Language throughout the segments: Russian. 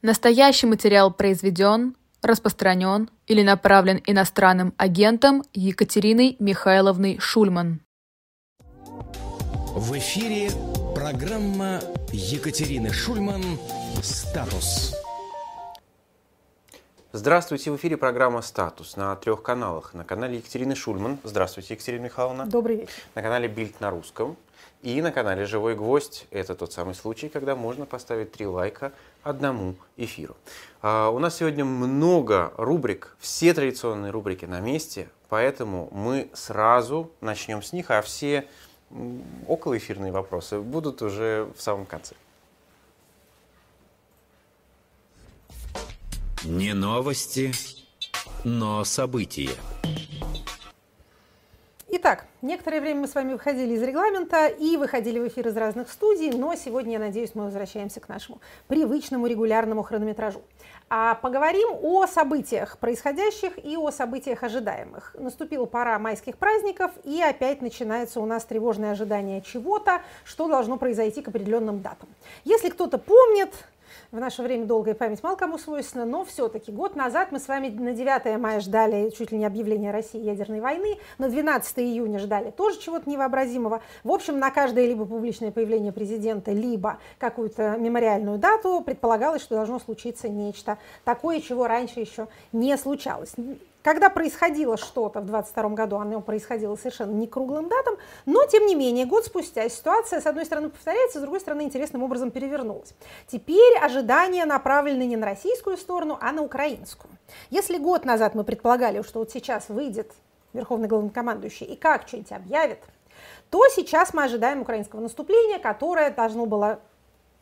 Настоящий материал произведен, распространен или направлен иностранным агентом Екатериной Михайловной Шульман. В эфире программа Екатерины Шульман «Статус». Здравствуйте, в эфире программа «Статус» на трех каналах. На канале Екатерины Шульман. Здравствуйте, Екатерина Михайловна. Добрый вечер. На канале Бильд на русском. И на канале «Живой гвоздь» – это тот самый случай, когда можно поставить три лайка одному эфиру. А, у нас сегодня много рубрик, все традиционные рубрики на месте, поэтому мы сразу начнем с них, а все околоэфирные вопросы будут уже в самом конце. Не новости, но события. Итак, некоторое время мы с вами выходили из регламента и выходили в эфир из разных студий, но сегодня, я надеюсь, мы возвращаемся к нашему привычному регулярному хронометражу. А поговорим о событиях происходящих и о событиях ожидаемых. Наступила пора майских праздников, и опять начинается у нас тревожное ожидание чего-то, что должно произойти к определенным датам. Если кто-то помнит, в наше время долгая память мало кому свойственна, но все-таки год назад мы с вами на 9 мая ждали чуть ли не объявление России ядерной войны, на 12 июня ждали тоже чего-то невообразимого. В общем, на каждое либо публичное появление президента, либо какую-то мемориальную дату предполагалось, что должно случиться нечто такое, чего раньше еще не случалось. Когда происходило что-то в 22 году, оно происходило совершенно не круглым датам, но тем не менее, год спустя ситуация, с одной стороны, повторяется, с другой стороны, интересным образом перевернулась. Теперь ожидания направлены не на российскую сторону, а на украинскую. Если год назад мы предполагали, что вот сейчас выйдет верховный главнокомандующий и как что-нибудь объявит, то сейчас мы ожидаем украинского наступления, которое должно было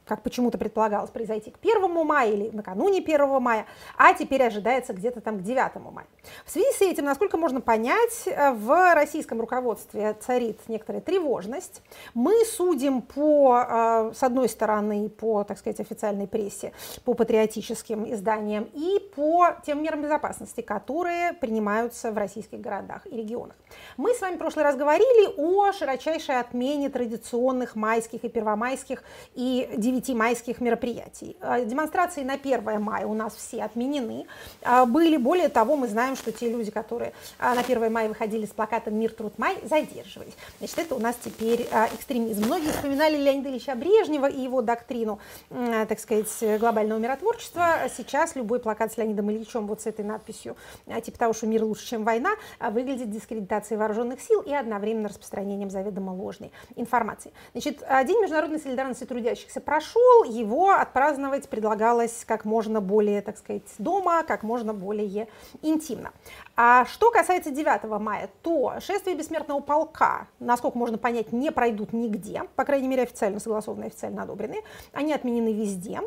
как почему-то предполагалось произойти к 1 мая или накануне 1 мая, а теперь ожидается где-то там к 9 мая. В связи с этим, насколько можно понять, э, в российском руководстве царит некоторая тревожность. Мы судим по, э, с одной стороны, по, так сказать, официальной прессе, по патриотическим изданиям и по тем мерам безопасности, которые принимаются в российских городах и регионах. Мы с вами в прошлый раз говорили о широчайшей отмене традиционных майских и первомайских и 9 майских мероприятий. Э, демонстрации на 1 мая у нас все отменены. Э, были, более того, мы знаем, что те люди, которые э, на 1 мая выходили с плакатом «Мир, труд, май», задерживались. Значит, это у нас теперь экстремизм. Многие вспоминали Леонида Ильича Брежнева и его доктрину, так сказать, глобального миротворчества. Сейчас любой плакат с Леонидом Ильичем вот с этой надписью, типа того, что мир лучше, чем война, выглядит дискредитацией вооруженных сил и одновременно распространением заведомо ложной информации. Значит, День международной солидарности трудящихся прошел, прошел, его отпраздновать предлагалось как можно более, так сказать, дома, как можно более интимно. А что касается 9 мая, то шествие бессмертного полка, насколько можно понять, не пройдут нигде, по крайней мере официально согласованные, официально одобрены, они отменены везде.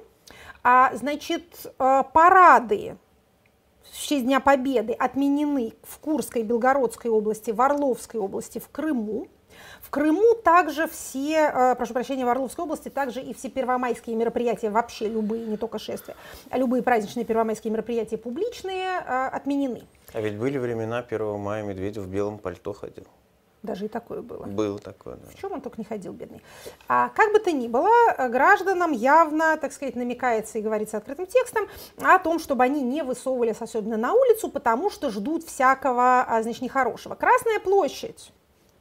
А, значит, э, парады в честь Дня Победы отменены в Курской, Белгородской области, в Орловской области, в Крыму. В Крыму также все, э, прошу прощения, в Орловской области также и все первомайские мероприятия, вообще любые, не только шествия, а любые праздничные первомайские мероприятия публичные э, отменены. А ведь были времена 1 мая Медведев в белом пальто ходил. Даже и такое было. Было такое, да. В чем он только не ходил, бедный. А как бы то ни было, гражданам явно, так сказать, намекается и говорится открытым текстом о том, чтобы они не высовывались особенно на улицу, потому что ждут всякого, а, значит, нехорошего. Красная площадь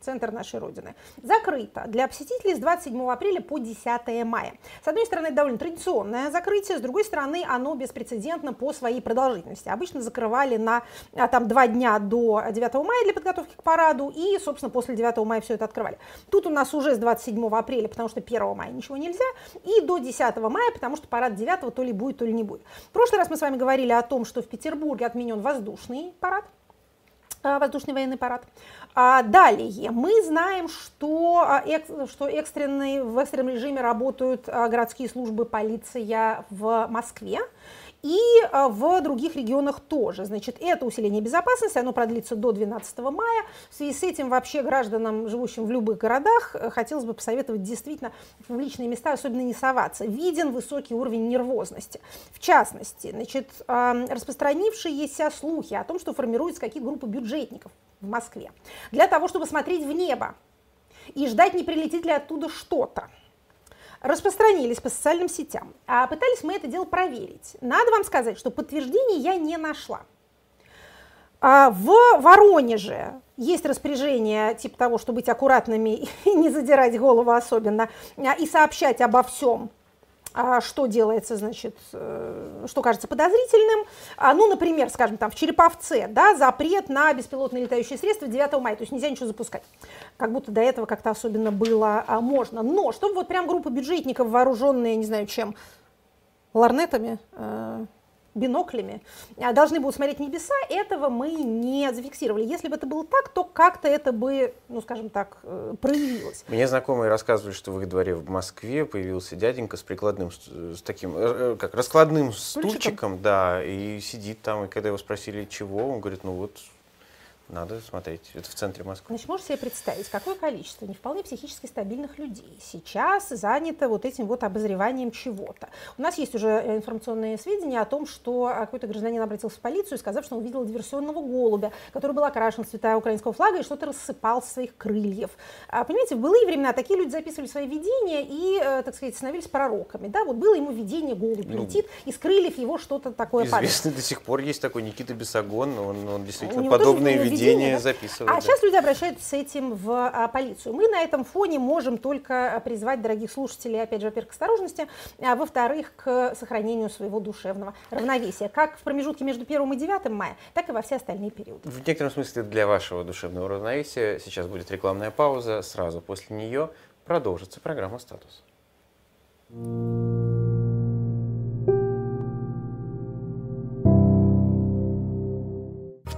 центр нашей Родины, закрыто для посетителей с 27 апреля по 10 мая. С одной стороны, это довольно традиционное закрытие, с другой стороны, оно беспрецедентно по своей продолжительности. Обычно закрывали на а, там, два дня до 9 мая для подготовки к параду, и, собственно, после 9 мая все это открывали. Тут у нас уже с 27 апреля, потому что 1 мая ничего нельзя, и до 10 мая, потому что парад 9 то ли будет, то ли не будет. В прошлый раз мы с вами говорили о том, что в Петербурге отменен воздушный парад, а, воздушный военный парад. А далее мы знаем, что, а, что экстренный, в экстренном режиме работают городские службы полиция в Москве и а, в других регионах тоже. Значит, это усиление безопасности, оно продлится до 12 мая. В связи с этим вообще гражданам, живущим в любых городах, э, хотелось бы посоветовать действительно в публичные места особенно не соваться. Виден высокий уровень нервозности. В частности, значит, распространившиеся слухи о том, что формируются какие группы бюджетников в Москве, для того, чтобы смотреть в небо и ждать, не прилетит ли оттуда что-то. Распространились по социальным сетям. А пытались мы это дело проверить. Надо вам сказать, что подтверждений я не нашла. А в Воронеже есть распоряжение типа того, что быть аккуратными и не задирать голову особенно, а, и сообщать обо всем что делается, значит, э, что кажется подозрительным. А, ну, например, скажем, там в Череповце, да, запрет на беспилотные летающие средства 9 мая, то есть нельзя ничего запускать. Как будто до этого как-то особенно было а, можно. Но чтобы вот прям группа бюджетников, вооруженные, не знаю чем, ларнетами, э, биноклями, а, должны будут смотреть небеса, этого мы не зафиксировали. Если бы это было так, то как-то это бы, ну, скажем так, э, проявилось. Мне знакомые рассказывали, что в их дворе в Москве появился дяденька с прикладным, с таким, э, э, как раскладным стульчиком, стульчиком да, и сидит там, и когда его спросили, чего, он говорит, ну вот надо смотреть. Это в центре Москвы. Значит, можешь себе представить, какое количество не вполне психически стабильных людей сейчас занято вот этим вот обозреванием чего-то. У нас есть уже э, информационные сведения о том, что э, какой-то гражданин обратился в полицию, сказав, что он увидел диверсионного голубя, который был окрашен в цвета украинского флага и что-то рассыпал с своих крыльев. А, понимаете, в былые времена такие люди записывали свои видения и, э, так сказать, становились пророками. Да? Вот было ему видение голубь ну, летит, и с крыльев его что-то такое Известный до сих пор есть такой Никита Бесогон, он, он действительно подобные видения поведение записывать. А да. сейчас люди обращаются с этим в а, полицию. Мы на этом фоне можем только призвать дорогих слушателей, опять же, во-первых, к осторожности, а во-вторых, к сохранению своего душевного равновесия, как в промежутке между 1 и 9 мая, так и во все остальные периоды. В некотором смысле для вашего душевного равновесия сейчас будет рекламная пауза, сразу после нее продолжится программа «Статус». Thank you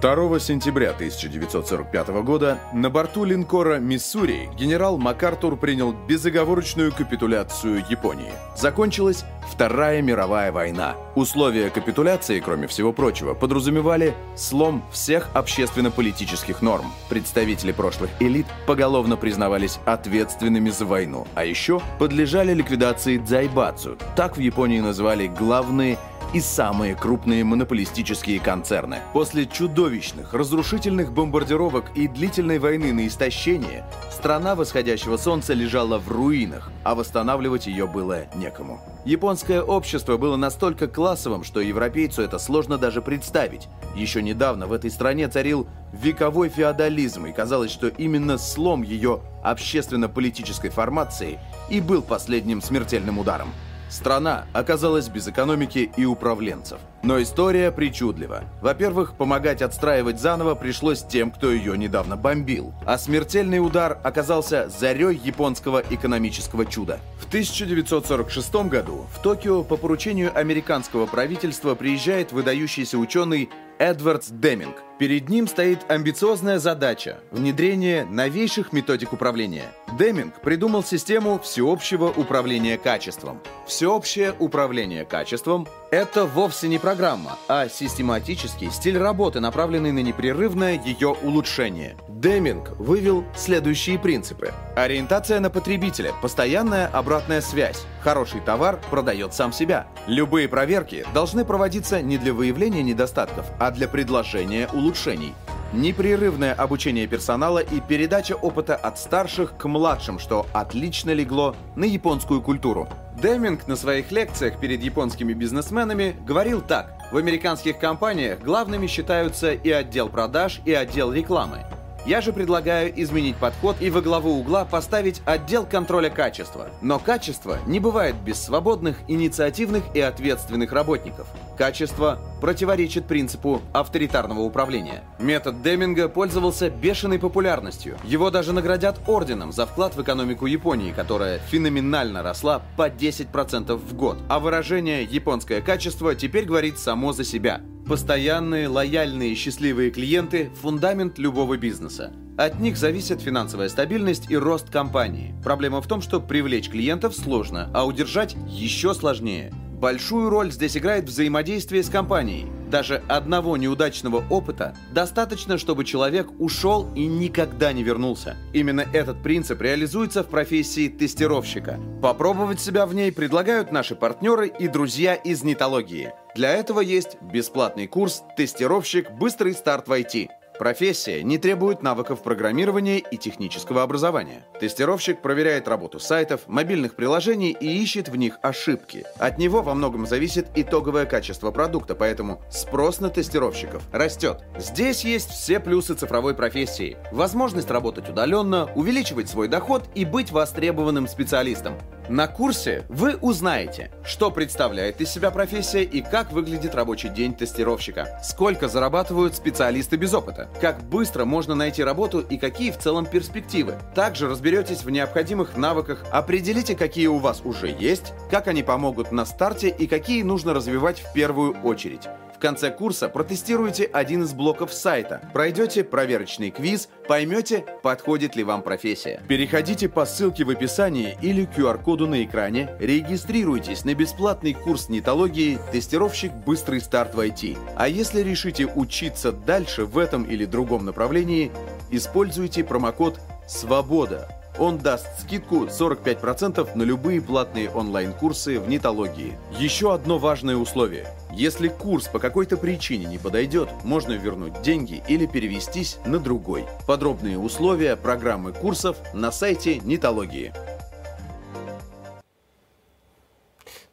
2 сентября 1945 года на борту линкора «Миссури» генерал МакАртур принял безоговорочную капитуляцию Японии. Закончилась Вторая мировая война. Условия капитуляции, кроме всего прочего, подразумевали слом всех общественно-политических норм. Представители прошлых элит поголовно признавались ответственными за войну, а еще подлежали ликвидации дзайбацу. Так в Японии называли главные и самые крупные монополистические концерны. После чудовищных, разрушительных бомбардировок и длительной войны на истощение, страна восходящего солнца лежала в руинах, а восстанавливать ее было некому. Японское общество было настолько классовым, что европейцу это сложно даже представить. Еще недавно в этой стране царил вековой феодализм, и казалось, что именно слом ее общественно-политической формации и был последним смертельным ударом. Страна оказалась без экономики и управленцев. Но история причудлива. Во-первых, помогать отстраивать заново пришлось тем, кто ее недавно бомбил. А смертельный удар оказался зарей японского экономического чуда. В 1946 году в Токио по поручению американского правительства приезжает выдающийся ученый Эдвардс Деминг. Перед ним стоит амбициозная задача – внедрение новейших методик управления. Деминг придумал систему всеобщего управления качеством. Всеобщее управление качеством – это вовсе не программа, а систематический стиль работы, направленный на непрерывное ее улучшение. Деминг вывел следующие принципы. Ориентация на потребителя, постоянная обратная связь. Хороший товар продает сам себя. Любые проверки должны проводиться не для выявления недостатков, а для предложения улучшений. Непрерывное обучение персонала и передача опыта от старших к младшим, что отлично легло на японскую культуру. Деминг на своих лекциях перед японскими бизнесменами говорил так. В американских компаниях главными считаются и отдел продаж, и отдел рекламы. Я же предлагаю изменить подход и во главу угла поставить отдел контроля качества. Но качество не бывает без свободных, инициативных и ответственных работников. Качество противоречит принципу авторитарного управления. Метод Деминга пользовался бешеной популярностью. Его даже наградят орденом за вклад в экономику Японии, которая феноменально росла по 10% в год. А выражение «японское качество» теперь говорит само за себя. Постоянные, лояльные, счастливые клиенты – фундамент любого бизнеса. От них зависит финансовая стабильность и рост компании. Проблема в том, что привлечь клиентов сложно, а удержать еще сложнее. Большую роль здесь играет взаимодействие с компанией. Даже одного неудачного опыта достаточно, чтобы человек ушел и никогда не вернулся. Именно этот принцип реализуется в профессии тестировщика. Попробовать себя в ней предлагают наши партнеры и друзья из нетологии. Для этого есть бесплатный курс «Тестировщик. Быстрый старт в IT». Профессия не требует навыков программирования и технического образования. Тестировщик проверяет работу сайтов, мобильных приложений и ищет в них ошибки. От него во многом зависит итоговое качество продукта, поэтому спрос на тестировщиков растет. Здесь есть все плюсы цифровой профессии. Возможность работать удаленно, увеличивать свой доход и быть востребованным специалистом. На курсе вы узнаете, что представляет из себя профессия и как выглядит рабочий день тестировщика, сколько зарабатывают специалисты без опыта, как быстро можно найти работу и какие в целом перспективы. Также разберетесь в необходимых навыках, определите, какие у вас уже есть, как они помогут на старте и какие нужно развивать в первую очередь конце курса протестируйте один из блоков сайта, пройдете проверочный квиз, поймете, подходит ли вам профессия. Переходите по ссылке в описании или QR-коду на экране, регистрируйтесь на бесплатный курс нетологии «Тестировщик. Быстрый старт в IT». А если решите учиться дальше в этом или другом направлении, используйте промокод «Свобода» Он даст скидку 45% на любые платные онлайн-курсы в нетологии. Еще одно важное условие. Если курс по какой-то причине не подойдет, можно вернуть деньги или перевестись на другой. Подробные условия программы курсов на сайте нетологии.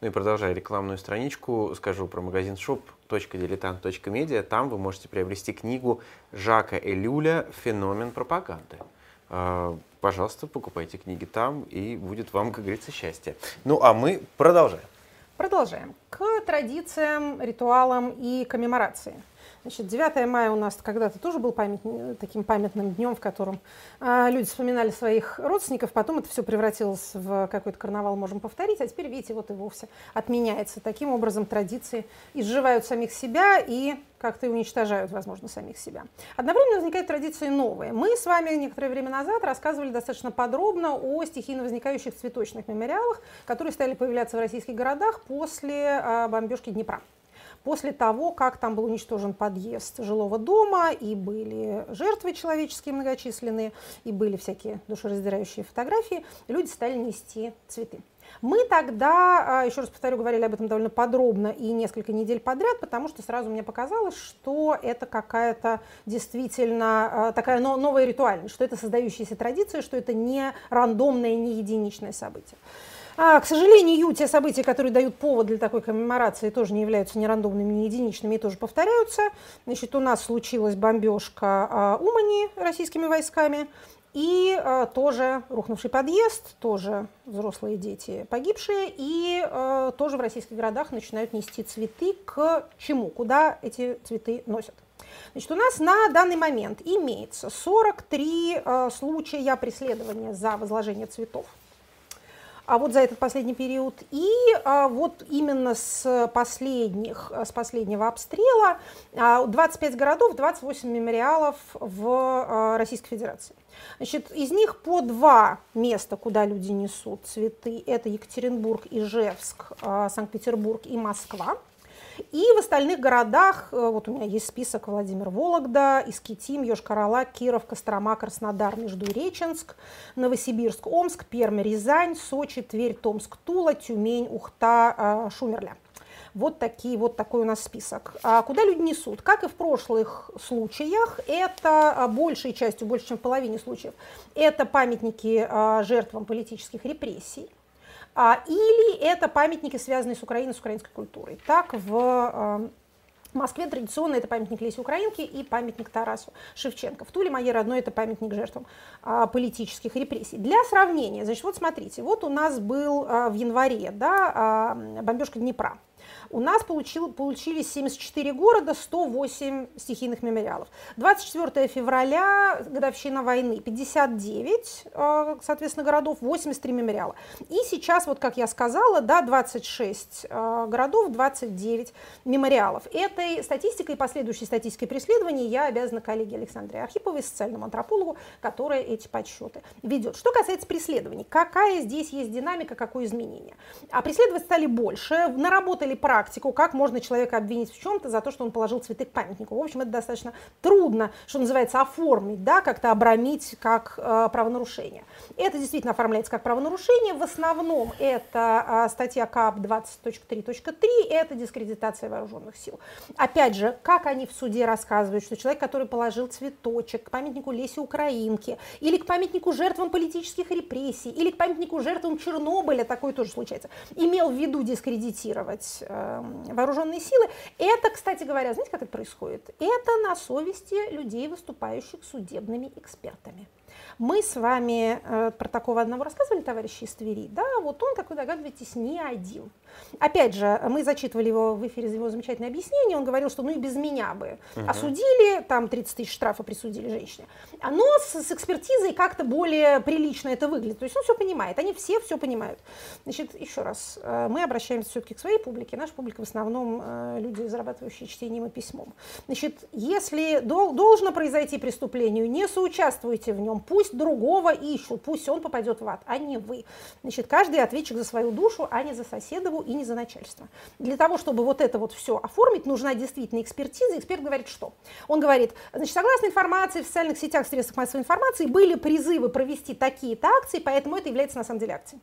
Ну и продолжая рекламную страничку, скажу про магазин shop.diletant.media. Там вы можете приобрести книгу Жака Элюля «Феномен пропаганды». А, пожалуйста, покупайте книги там, и будет вам, как говорится, счастье. Ну, а мы продолжаем. Продолжаем. К традициям, ритуалам и коммеморации. Значит, 9 мая у нас когда-то тоже был память, таким памятным днем, в котором э, люди вспоминали своих родственников, потом это все превратилось в какой-то карнавал, можем повторить, а теперь, видите, вот и вовсе отменяется. Таким образом, традиции изживают самих себя и как-то и уничтожают, возможно, самих себя. Одновременно возникают традиции новые. Мы с вами некоторое время назад рассказывали достаточно подробно о стихийно возникающих цветочных мемориалах, которые стали появляться в российских городах после э, бомбежки Днепра после того, как там был уничтожен подъезд жилого дома, и были жертвы человеческие многочисленные, и были всякие душераздирающие фотографии, люди стали нести цветы. Мы тогда, а, еще раз повторю, говорили об этом довольно подробно и несколько недель подряд, потому что сразу мне показалось, что это какая-то действительно а, такая новая ритуальность, что это создающаяся традиция, что это не рандомное, не единичное событие. А, к сожалению, те события, которые дают повод для такой коммеморации, тоже не являются ни рандомными, ни единичными и тоже повторяются. Значит, у нас случилась бомбежка а, Умани российскими войсками, и а, тоже рухнувший подъезд, тоже взрослые дети погибшие, и а, тоже в российских городах начинают нести цветы к чему? Куда эти цветы носят? Значит, у нас на данный момент имеется 43 а, случая преследования за возложение цветов а вот за этот последний период. И а, вот именно с последних, с последнего обстрела 25 а, городов, 28 мемориалов в а, Российской Федерации. Значит, из них по два места, куда люди несут цветы, это Екатеринбург, Ижевск, а, Санкт-Петербург и Москва. И в остальных городах, э, вот у меня есть список Владимир Вологда, Искитим, Йошкар-Ола, Киров, Кострома, Краснодар, Междуреченск, Новосибирск, Омск, Пермь, Рязань, Сочи, Тверь, Томск, Тула, Тюмень, Ухта, э, Шумерля. Вот, такие, вот такой у нас список. А куда люди несут? Как и в прошлых случаях, это а, большей частью, больше чем в половине случаев, это памятники а, жертвам политических репрессий или это памятники, связанные с Украиной, с украинской культурой. Так, в а, Москве традиционно это памятник Лесе Украинки и памятник Тарасу Шевченко. В Туле, моей родной, это памятник жертвам а, политических репрессий. Для сравнения, значит, вот смотрите, вот у нас был а, в январе да, а, бомбежка Днепра. У нас получил, получились 74 города, 108 стихийных мемориалов. 24 февраля, годовщина войны, 59, э, соответственно, городов, 83 мемориала. И сейчас, вот как я сказала, да, 26 э, городов, 29 мемориалов. Этой статистикой и последующей статистикой преследований я обязана коллеге Александре Архиповой, социальному антропологу, которая эти подсчеты ведет. Что касается преследований, какая здесь есть динамика, какое изменение? А преследовать стали больше, наработали практику, как можно человека обвинить в чем-то за то, что он положил цветы к памятнику. В общем, это достаточно трудно, что называется, оформить, да, как-то обрамить как э, правонарушение. Это действительно оформляется как правонарушение. В основном это э, статья КАП 20.3.3, это дискредитация вооруженных сил. Опять же, как они в суде рассказывают, что человек, который положил цветочек к памятнику Лесе Украинки, или к памятнику жертвам политических репрессий, или к памятнику жертвам Чернобыля, такое тоже случается, имел в виду дискредитировать э, вооруженные силы. Это, кстати говоря, знаете, как это происходит? Это на совести людей, выступающих судебными экспертами. Мы с вами э, про такого одного рассказывали, товарищи из Твери, да, вот он, как вы догадываетесь, не один. Опять же, мы зачитывали его в эфире его замечательное объяснение, он говорил, что ну и без меня бы угу. осудили, там 30 тысяч штрафа присудили женщине. Но с, с экспертизой как-то более прилично это выглядит, то есть он все понимает, они все все понимают. Значит, еще раз, э, мы обращаемся все-таки к своей публике, наша публика в основном э, люди, зарабатывающие чтением и письмом. Значит, если дол- должно произойти преступлению, не соучаствуйте в нем, пусть другого ищут, пусть он попадет в ад, а не вы. Значит, каждый ответчик за свою душу, а не за соседову и не за начальство. Для того, чтобы вот это вот все оформить, нужна действительно экспертиза. Эксперт говорит что? Он говорит, значит, согласно информации в социальных сетях, в средствах массовой информации, были призывы провести такие-то акции, поэтому это является на самом деле акцией.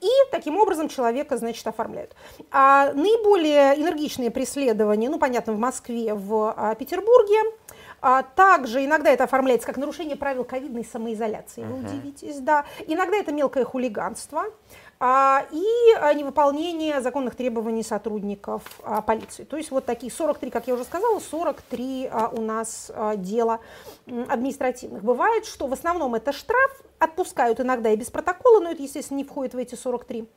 И таким образом человека, значит, оформляют. А наиболее энергичные преследования, ну, понятно, в Москве, в а, Петербурге, а также иногда это оформляется как нарушение правил ковидной самоизоляции, вы удивитесь, да. Иногда это мелкое хулиганство и а, невыполнение законных требований сотрудников а, полиции. То есть вот такие 43, как я уже сказала, 43 а, у нас а, дела административных. Бывает, что в основном это штраф, отпускают иногда и без протокола, но это, естественно, не входит в эти 43.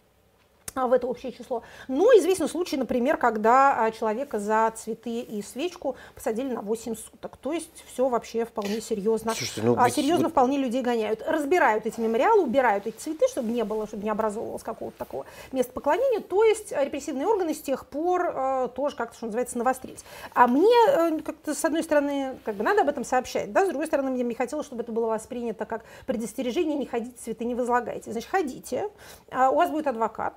А, в это общее число. Но известен случай, например, когда а, человека за цветы и свечку посадили на 8 суток. То есть все вообще вполне серьезно. Слушайте, ну, а, серьезно вот... вполне людей гоняют. Разбирают эти мемориалы, убирают эти цветы, чтобы не было, чтобы не образовывалось какого-то такого места поклонения. То есть репрессивные органы с тех пор э, тоже как-то, что называется, навострились. А мне э, как-то, с одной стороны, как бы надо об этом сообщать, да, с другой стороны, мне не хотелось, чтобы это было воспринято как предостережение, не ходите, цветы не возлагайте. Значит, ходите, э, у вас будет адвокат,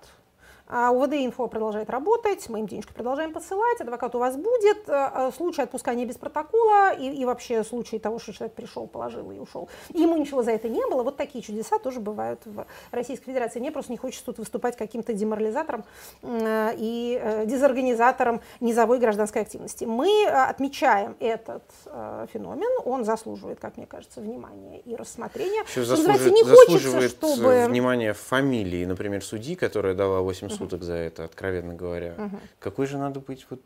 а УВД Инфо продолжает работать, мы им денежку продолжаем посылать, адвокат у вас будет. Э, э, случай отпускания без протокола и, и вообще случай того, что человек пришел, положил и ушел. И ему ничего за это не было. Вот такие чудеса тоже бывают в Российской Федерации. Мне просто не хочется тут выступать каким-то деморализатором э, и дезорганизатором низовой гражданской активности. Мы отмечаем этот феномен, он заслуживает, как мне кажется, внимания и рассмотрения. Еще заслуживает, не хочется, чтобы... внимание фамилии, например, судьи, которая дала 8 суток за это, откровенно говоря. Угу. Какой же надо быть вот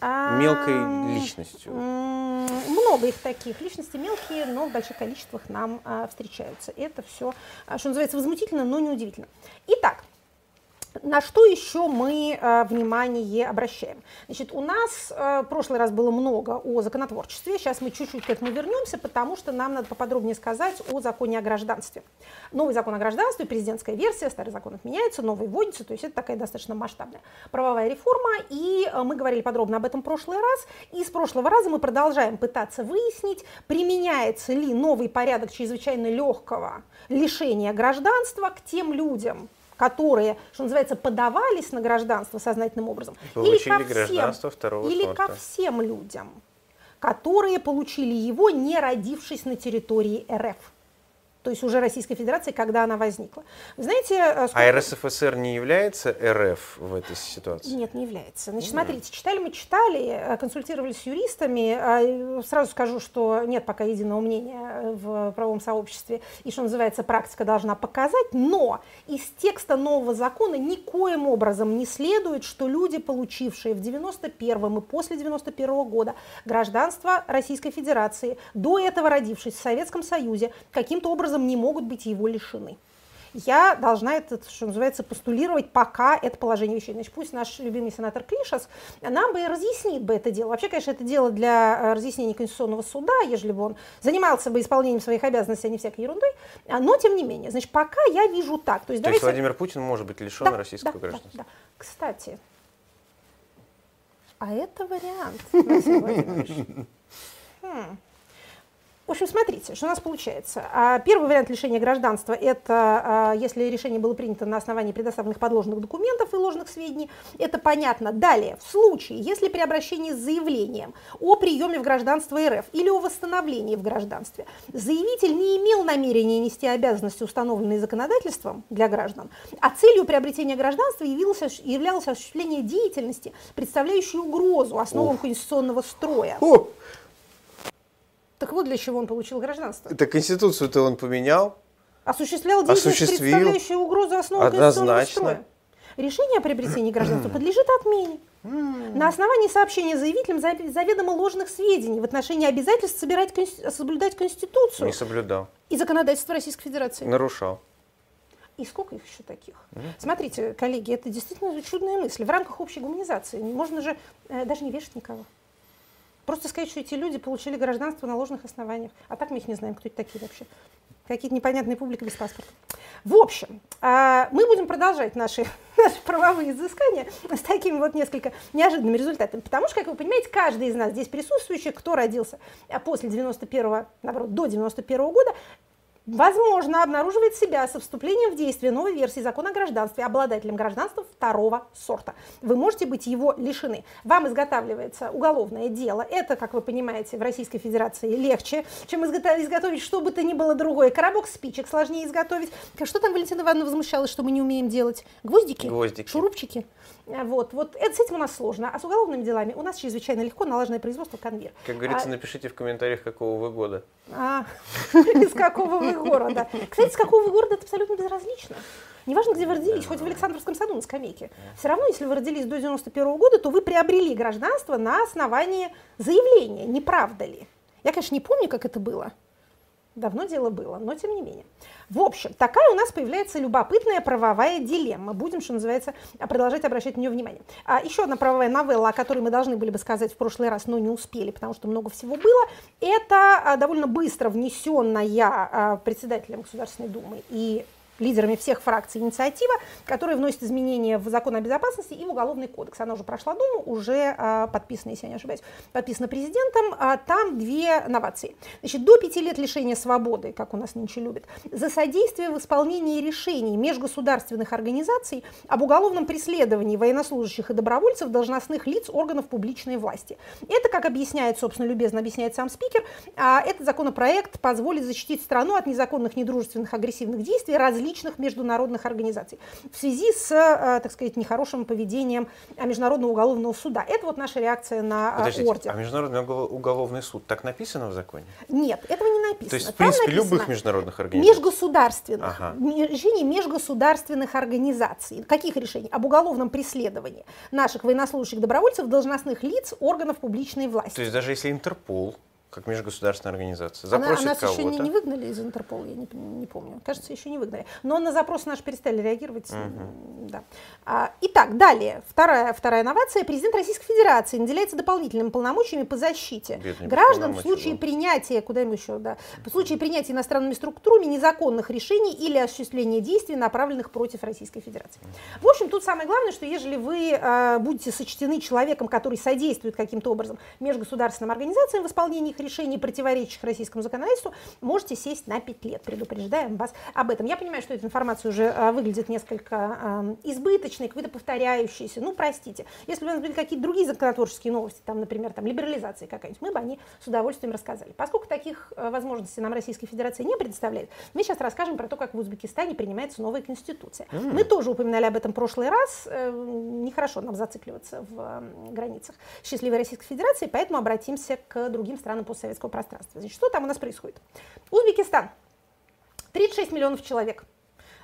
мелкой личностью? Много их таких. Личности мелкие, но в больших количествах нам а, встречаются. Это все, а, что называется, возмутительно, но не удивительно. Итак, на что еще мы э, внимание обращаем? Значит, у нас э, в прошлый раз было много о законотворчестве, сейчас мы чуть-чуть к этому вернемся, потому что нам надо поподробнее сказать о законе о гражданстве. Новый закон о гражданстве, президентская версия, старый закон отменяется, новый вводится, то есть это такая достаточно масштабная правовая реформа, и э, мы говорили подробно об этом в прошлый раз, и с прошлого раза мы продолжаем пытаться выяснить, применяется ли новый порядок чрезвычайно легкого лишения гражданства к тем людям, которые, что называется, подавались на гражданство сознательным образом, или ко всем, второго или сорта. ко всем людям, которые получили его, не родившись на территории РФ то есть уже Российской Федерации, когда она возникла. Вы знаете, э, сколько... А РСФСР не является РФ в этой ситуации? Нет, не является. Значит, mm. смотрите, читали мы, читали, э, консультировались с юристами. А, сразу скажу, что нет пока единого мнения в правовом сообществе, и, что называется, практика должна показать, но из текста нового закона никоим образом не следует, что люди, получившие в 91 и после 91 года гражданство Российской Федерации, до этого родившись в Советском Союзе, каким-то образом образом не могут быть его лишены. Я должна это, что называется, постулировать, пока это положение вещей. Значит, пусть наш любимый сенатор Клишас нам бы и разъяснит бы это дело. Вообще, конечно, это дело для э, разъяснения Конституционного суда, ежели бы он занимался бы исполнением своих обязанностей, а не всякой ерундой. А, но, тем не менее, значит, пока я вижу так. То есть, То давайте... есть Владимир Путин может быть лишен да, российского да, гражданства? Да, да. Кстати, а это вариант, Владимирович. Хм. В общем, смотрите, что у нас получается. А, первый вариант лишения гражданства – это а, если решение было принято на основании предоставленных подложных документов и ложных сведений. Это понятно. Далее, в случае, если при обращении с заявлением о приеме в гражданство РФ или о восстановлении в гражданстве заявитель не имел намерения нести обязанности, установленные законодательством для граждан, а целью приобретения гражданства явилось, являлось осуществление деятельности, представляющей угрозу основам конституционного строя. О, Так вот для чего он получил гражданство. это Конституцию-то он поменял. Осуществлял деятельность, Осуществил. представляющую угрозу основы конституционного Однозначно. строя. Решение о приобретении гражданства подлежит отмене. На основании сообщения заявителям заведомо ложных сведений в отношении обязательств собирать, соблюдать Конституцию Не соблюдал. и законодательство Российской Федерации. Нарушал. И сколько их еще таких? Смотрите, коллеги, это действительно чудная мысль. В рамках общей гуманизации можно же э, даже не вешать никого. Просто сказать, что эти люди получили гражданство на ложных основаниях. А так мы их не знаем, кто это такие вообще. Какие-то непонятные публики без паспорта. В общем, а, мы будем продолжать наши, наши правовые изыскания с такими вот несколько неожиданными результатами. Потому что, как вы понимаете, каждый из нас здесь присутствующих, кто родился а, после 91 наоборот, до 91 года, возможно, обнаруживает себя со вступлением в действие новой версии закона о гражданстве обладателем гражданства второго сорта. Вы можете быть его лишены. Вам изготавливается уголовное дело. Это, как вы понимаете, в Российской Федерации легче, чем изгото- изготовить что бы то ни было другое. Коробок спичек сложнее изготовить. Что там Валентина Ивановна возмущалась, что мы не умеем делать? Гвоздики? Гвоздики. Шурупчики? А, Вот, вот это, с этим у нас сложно. А с уголовными делами у нас чрезвычайно легко налаженное производство конвейер. Как говорится, А- напишите в комментариях, какого вы года. а, из какого вы города? Кстати, из какого вы города, это абсолютно безразлично. Неважно, где вы родились, хоть в Александровском саду на скамейке. Все равно, если вы родились до 91 года, то вы приобрели гражданство на основании заявления, не правда ли? Я, конечно, не помню, как это было. Давно дело было, но тем не менее. В общем, такая у нас появляется любопытная правовая дилемма. Будем, что называется, продолжать обращать на нее внимание. А, еще одна правовая новелла, о которой мы должны были бы сказать в прошлый раз, но не успели, потому что много всего было. Это а, довольно быстро внесенная а, председателем Государственной Думы и лидерами всех фракций инициатива, которая вносит изменения в закон о безопасности и в уголовный кодекс. Она уже прошла Думу, уже а, подписана, если я не ошибаюсь, подписана президентом. А, там две новации. Значит, до пяти лет лишения свободы, как у нас нынче любят, за содействие в исполнении решений межгосударственных организаций об уголовном преследовании военнослужащих и добровольцев, должностных лиц органов публичной власти. Это, как объясняет, собственно, любезно объясняет сам спикер, а, этот законопроект позволит защитить страну от незаконных, недружественных, агрессивных действий различных международных организаций в связи с, э, так сказать, нехорошим поведением а, Международного уголовного суда. Это вот наша реакция на а, Подождите, ордер. а Международный угол- уголовный суд так написано в законе? Нет, этого не написано. То есть, в Там принципе, написано любых международных организаций? Межгосударственных. Ага. Решений межгосударственных организаций. Каких решений? Об уголовном преследовании наших военнослужащих добровольцев, должностных лиц, органов публичной власти. То есть даже если Интерпол, как межгосударственная организация, Она, запросит нас еще не, кого-то, не выгнали из Интерпола, я не, не помню. Кажется, еще не выгнали. Но на запрос наш перестали реагировать. м, Да. А, итак, далее. Вторая, вторая новация. Президент Российской Федерации наделяется дополнительными полномочиями по защите Бедный, граждан в случае да. принятия, куда ему еще, да, в случае принятия иностранными структурами незаконных решений или осуществления действий, направленных против Российской Федерации. В общем, тут самое главное, что если вы э, будете сочтены человеком, который содействует каким-то образом межгосударственным организациям в исполнении их решений, противоречащих российскому законодательству, можете сесть на 5 лет. Предупреждаем вас об этом. Я понимаю, что эта информация уже э, выглядит несколько э, избыточной, какой-то повторяющейся. Ну, простите. Если бы у нас были какие-то другие законотворческие новости, там, например, там, либерализация какая-нибудь, мы бы они с удовольствием рассказали. Поскольку таких э, возможностей нам Российская Федерация не предоставляет, мы сейчас расскажем про то, как в Узбекистане принимается новая конституция. Мы тоже упоминали об этом в прошлый раз. Э, Нехорошо нам зацикливаться в границах счастливой Российской Федерации, поэтому обратимся к другим странам постсоветского пространства. Значит, что там у нас происходит? Узбекистан. 36 миллионов человек.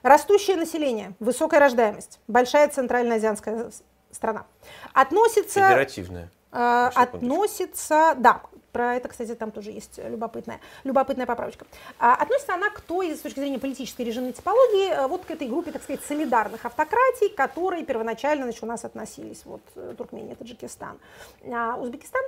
Растущее население, высокая рождаемость, большая центральноазиатская с- страна. Относится... федеративная. На секундочку. относится, да, про это, кстати, там тоже есть любопытная, любопытная поправочка. А, относится она к той, с точки зрения политической режимной типологии, э, вот к этой группе, так сказать, солидарных автократий, которые первоначально значит, у нас относились, вот э, Туркмения, Таджикистан. А Узбекистан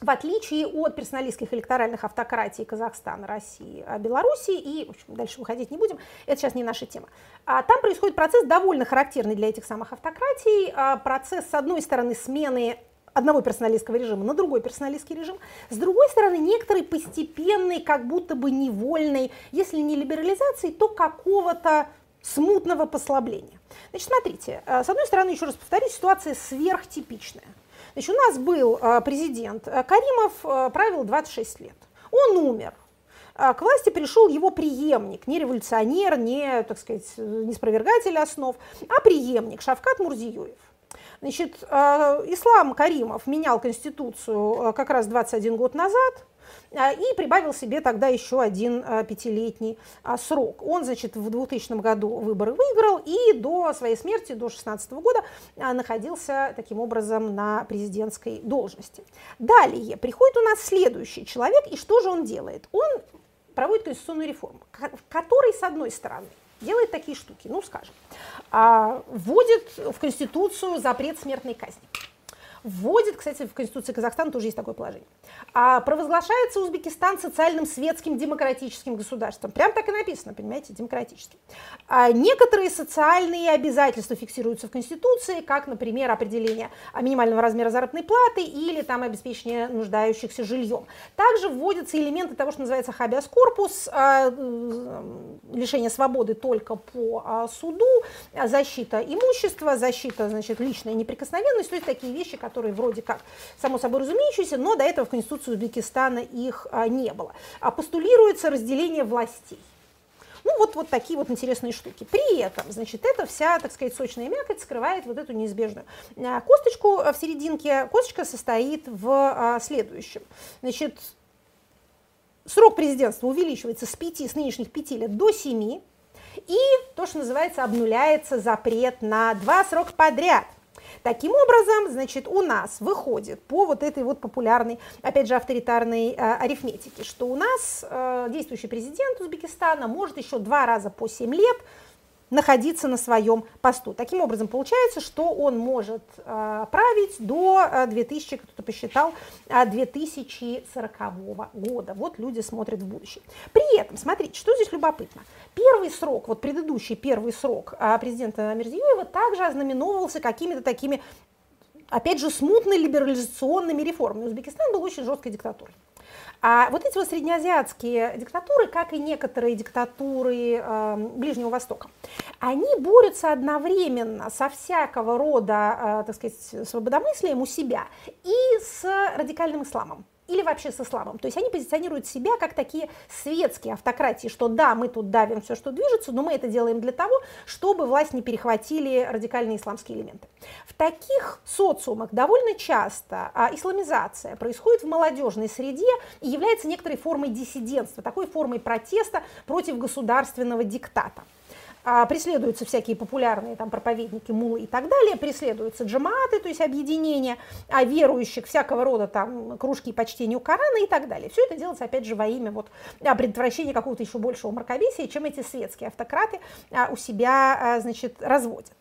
в отличие от персоналистских электоральных автократий Казахстана, России, а Белоруссии, и в общем, дальше выходить не будем, это сейчас не наша тема. А там происходит процесс довольно характерный для этих самых автократий, а, процесс, с одной стороны, смены одного персоналистского режима на другой персоналистский режим. С другой стороны, некоторый постепенный, как будто бы невольный, если не либерализации, то какого-то смутного послабления. Значит, смотрите, с одной стороны, еще раз повторюсь, ситуация сверхтипичная. Значит, у нас был э, президент э, Каримов, правил 26 лет. Он умер. К власти пришел его преемник, не революционер, не, так сказать, не спровергатель основ, а преемник Шавкат Мурзиёев. Значит, Ислам Каримов менял конституцию как раз 21 год назад, а, и прибавил себе тогда еще один а, пятилетний а, срок. Он, значит, в 2000 году выборы выиграл и до своей смерти, до 2016 года, находился таким образом на президентской должности. Далее приходит у нас следующий человек, и что же он делает? Он проводит конституционную реформу, который, с одной стороны, делает такие штуки, ну, скажем, вводит в Конституцию запрет смертной казни вводит, кстати, в Конституции Казахстана тоже есть такое положение, а провозглашается Узбекистан социальным, светским, демократическим государством. Прям так и написано, понимаете, демократическим. А некоторые социальные обязательства фиксируются в Конституции, как, например, определение минимального размера заработной платы или там обеспечение нуждающихся жильем. Также вводятся элементы того, что называется habeas corpus, а, лишение свободы только по а, суду, защита имущества, защита, значит, личная неприкосновенность, то есть такие вещи, которые вроде как само собой разумеющиеся, но до этого в Конституции Узбекистана их а, не было. А постулируется разделение властей. Ну, вот, вот такие вот интересные штуки. При этом, значит, эта вся, так сказать, сочная мякоть скрывает вот эту неизбежную а, косточку в серединке. Косточка состоит в а, следующем. Значит, срок президентства увеличивается с 5, с нынешних 5 лет до 7, и то, что называется, обнуляется запрет на два срока подряд. Таким образом, значит, у нас выходит по вот этой вот популярной, опять же, авторитарной э, арифметике, что у нас э, действующий президент Узбекистана может еще два раза по 7 лет находиться на своем посту. Таким образом, получается, что он может э, править до 2000, э, кто-то посчитал, 2040 э, года. Вот люди смотрят в будущее. При этом, смотрите, что здесь любопытно. Первый срок, вот предыдущий первый срок э, президента Мирзиёева также ознаменовывался какими-то такими опять же, смутно либерализационными реформами. Узбекистан был очень жесткой диктатурой. А вот эти вот среднеазиатские диктатуры, как и некоторые диктатуры э, Ближнего Востока, они борются одновременно со всякого рода, э, так сказать, свободомыслием у себя и с радикальным исламом или вообще с исламом. То есть они позиционируют себя как такие светские автократии, что да, мы тут давим все, что движется, но мы это делаем для того, чтобы власть не перехватили радикальные исламские элементы. В таких социумах довольно часто а, исламизация происходит в молодежной среде и является некоторой формой диссидентства, такой формой протеста против государственного диктата. А, преследуются всякие популярные там проповедники, мулы и так далее, преследуются джаматы, то есть объединения а верующих, всякого рода там кружки почтению Корана и так далее. Все это делается, опять же, во имя вот, а, предотвращения какого-то еще большего мракобесия, чем эти светские автократы а, у себя, значит, разводят.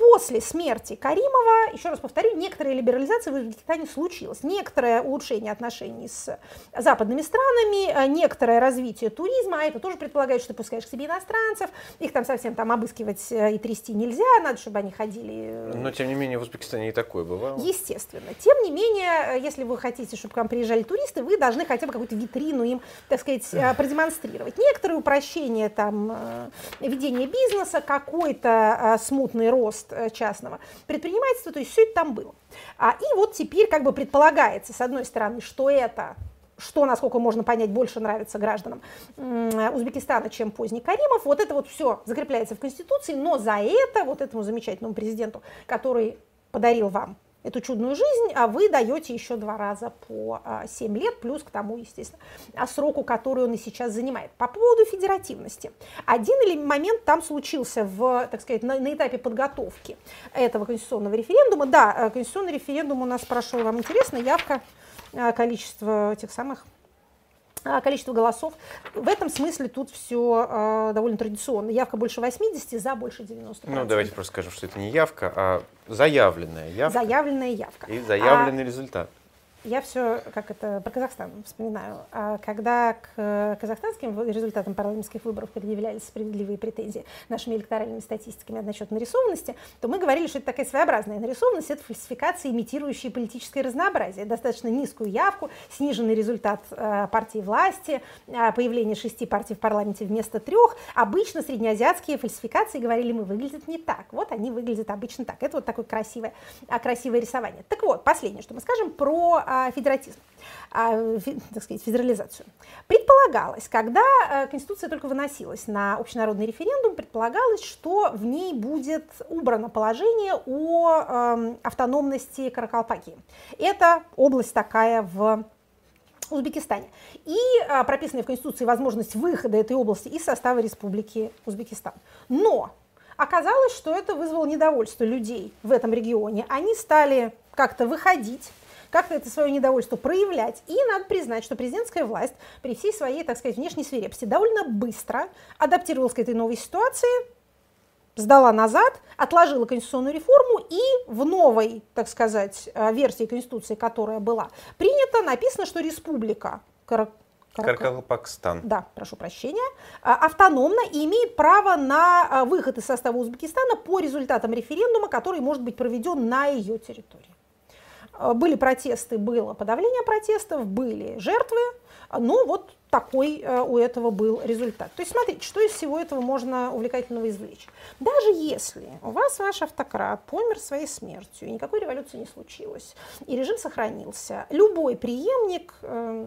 После смерти Каримова, еще раз повторю, некоторая либерализация в Узбекистане случилась. Некоторое улучшение отношений с западными странами, э, некоторое развитие туризма, а это тоже предполагает, что ты пускаешь к себе иностранцев, их там совсем там обыскивать э, и трясти нельзя, надо, чтобы они ходили. Э, Но, тем не менее, в Узбекистане и такое бывало. Естественно. Тем не менее, если вы хотите, чтобы к вам приезжали туристы, вы должны хотя бы какую-то витрину им, так сказать, продемонстрировать. Некоторые упрощения там ведения бизнеса, какой-то смутный рост Э, частного предпринимательства, то есть все это там было. А, и вот теперь как бы предполагается, с одной стороны, что это что, насколько можно понять, больше нравится гражданам Узбекистана, чем поздний Каримов. Вот это вот все закрепляется в Конституции, но за это вот этому замечательному президенту, который подарил вам эту чудную жизнь, а вы даете еще два раза по 7 а, лет, плюс к тому, естественно, а, сроку, который он и сейчас занимает. По поводу федеративности. Один или момент там случился в, так сказать, на, на этапе подготовки этого конституционного референдума. Да, э, конституционный референдум у нас прошел, вам интересно, явка, э, количество этих самых количество голосов. В этом смысле тут все э, довольно традиционно. Явка больше 80, за больше 90. Ну, давайте просто скажем, что это не явка, а заявленная явка. Заявленная явка. И заявленный а, результат. Я все, как это, про Казахстан вспоминаю. А когда к казахстанским результатам парламентских выборов предъявлялись справедливые претензии нашими электоральными статистиками насчет нарисованности, то мы говорили, что это такая своеобразная нарисованность, это фальсификация, имитирующая политическое разнообразие, достаточно низкую явку, сниженный результат э, партии власти, э, появление шести партий в парламенте вместо трех. Обычно среднеазиатские фальсификации, говорили мы, выглядят не так. Вот они выглядят обычно так. Это вот такое красивое, а, красивое рисование. Так вот, последнее, что мы скажем про федератизм, а, так сказать, федерализацию. Предполагалось, когда а, Конституция только выносилась на общенародный референдум, предполагалось, что в ней будет убрано положение о автономности Каракалпакии. Это область такая в Узбекистане. И а, прописанная в Конституции возможность выхода этой области из состава Республики Узбекистан. Но оказалось, что это вызвало недовольство людей в этом регионе. Они стали как-то выходить как-то это свое недовольство проявлять. И надо признать, что президентская власть при всей своей, так сказать, внешней свирепости довольно быстро адаптировалась к этой новой ситуации, сдала назад, отложила конституционную реформу и в новой, так сказать, э, версии Конституции, которая была принята, написано, что республика Каракалпакстан. Да, прошу прощения. Э, автономно и имеет право на э, выход из состава Узбекистана по результатам референдума, который может быть проведен на ее территории. Были протесты, было подавление протестов, были жертвы, но вот такой э, у этого был результат. То есть смотрите, что из всего этого можно увлекательного извлечь. Даже если у вас ваш автократ помер своей смертью, и никакой революции не случилось, и режим сохранился, любой преемник э,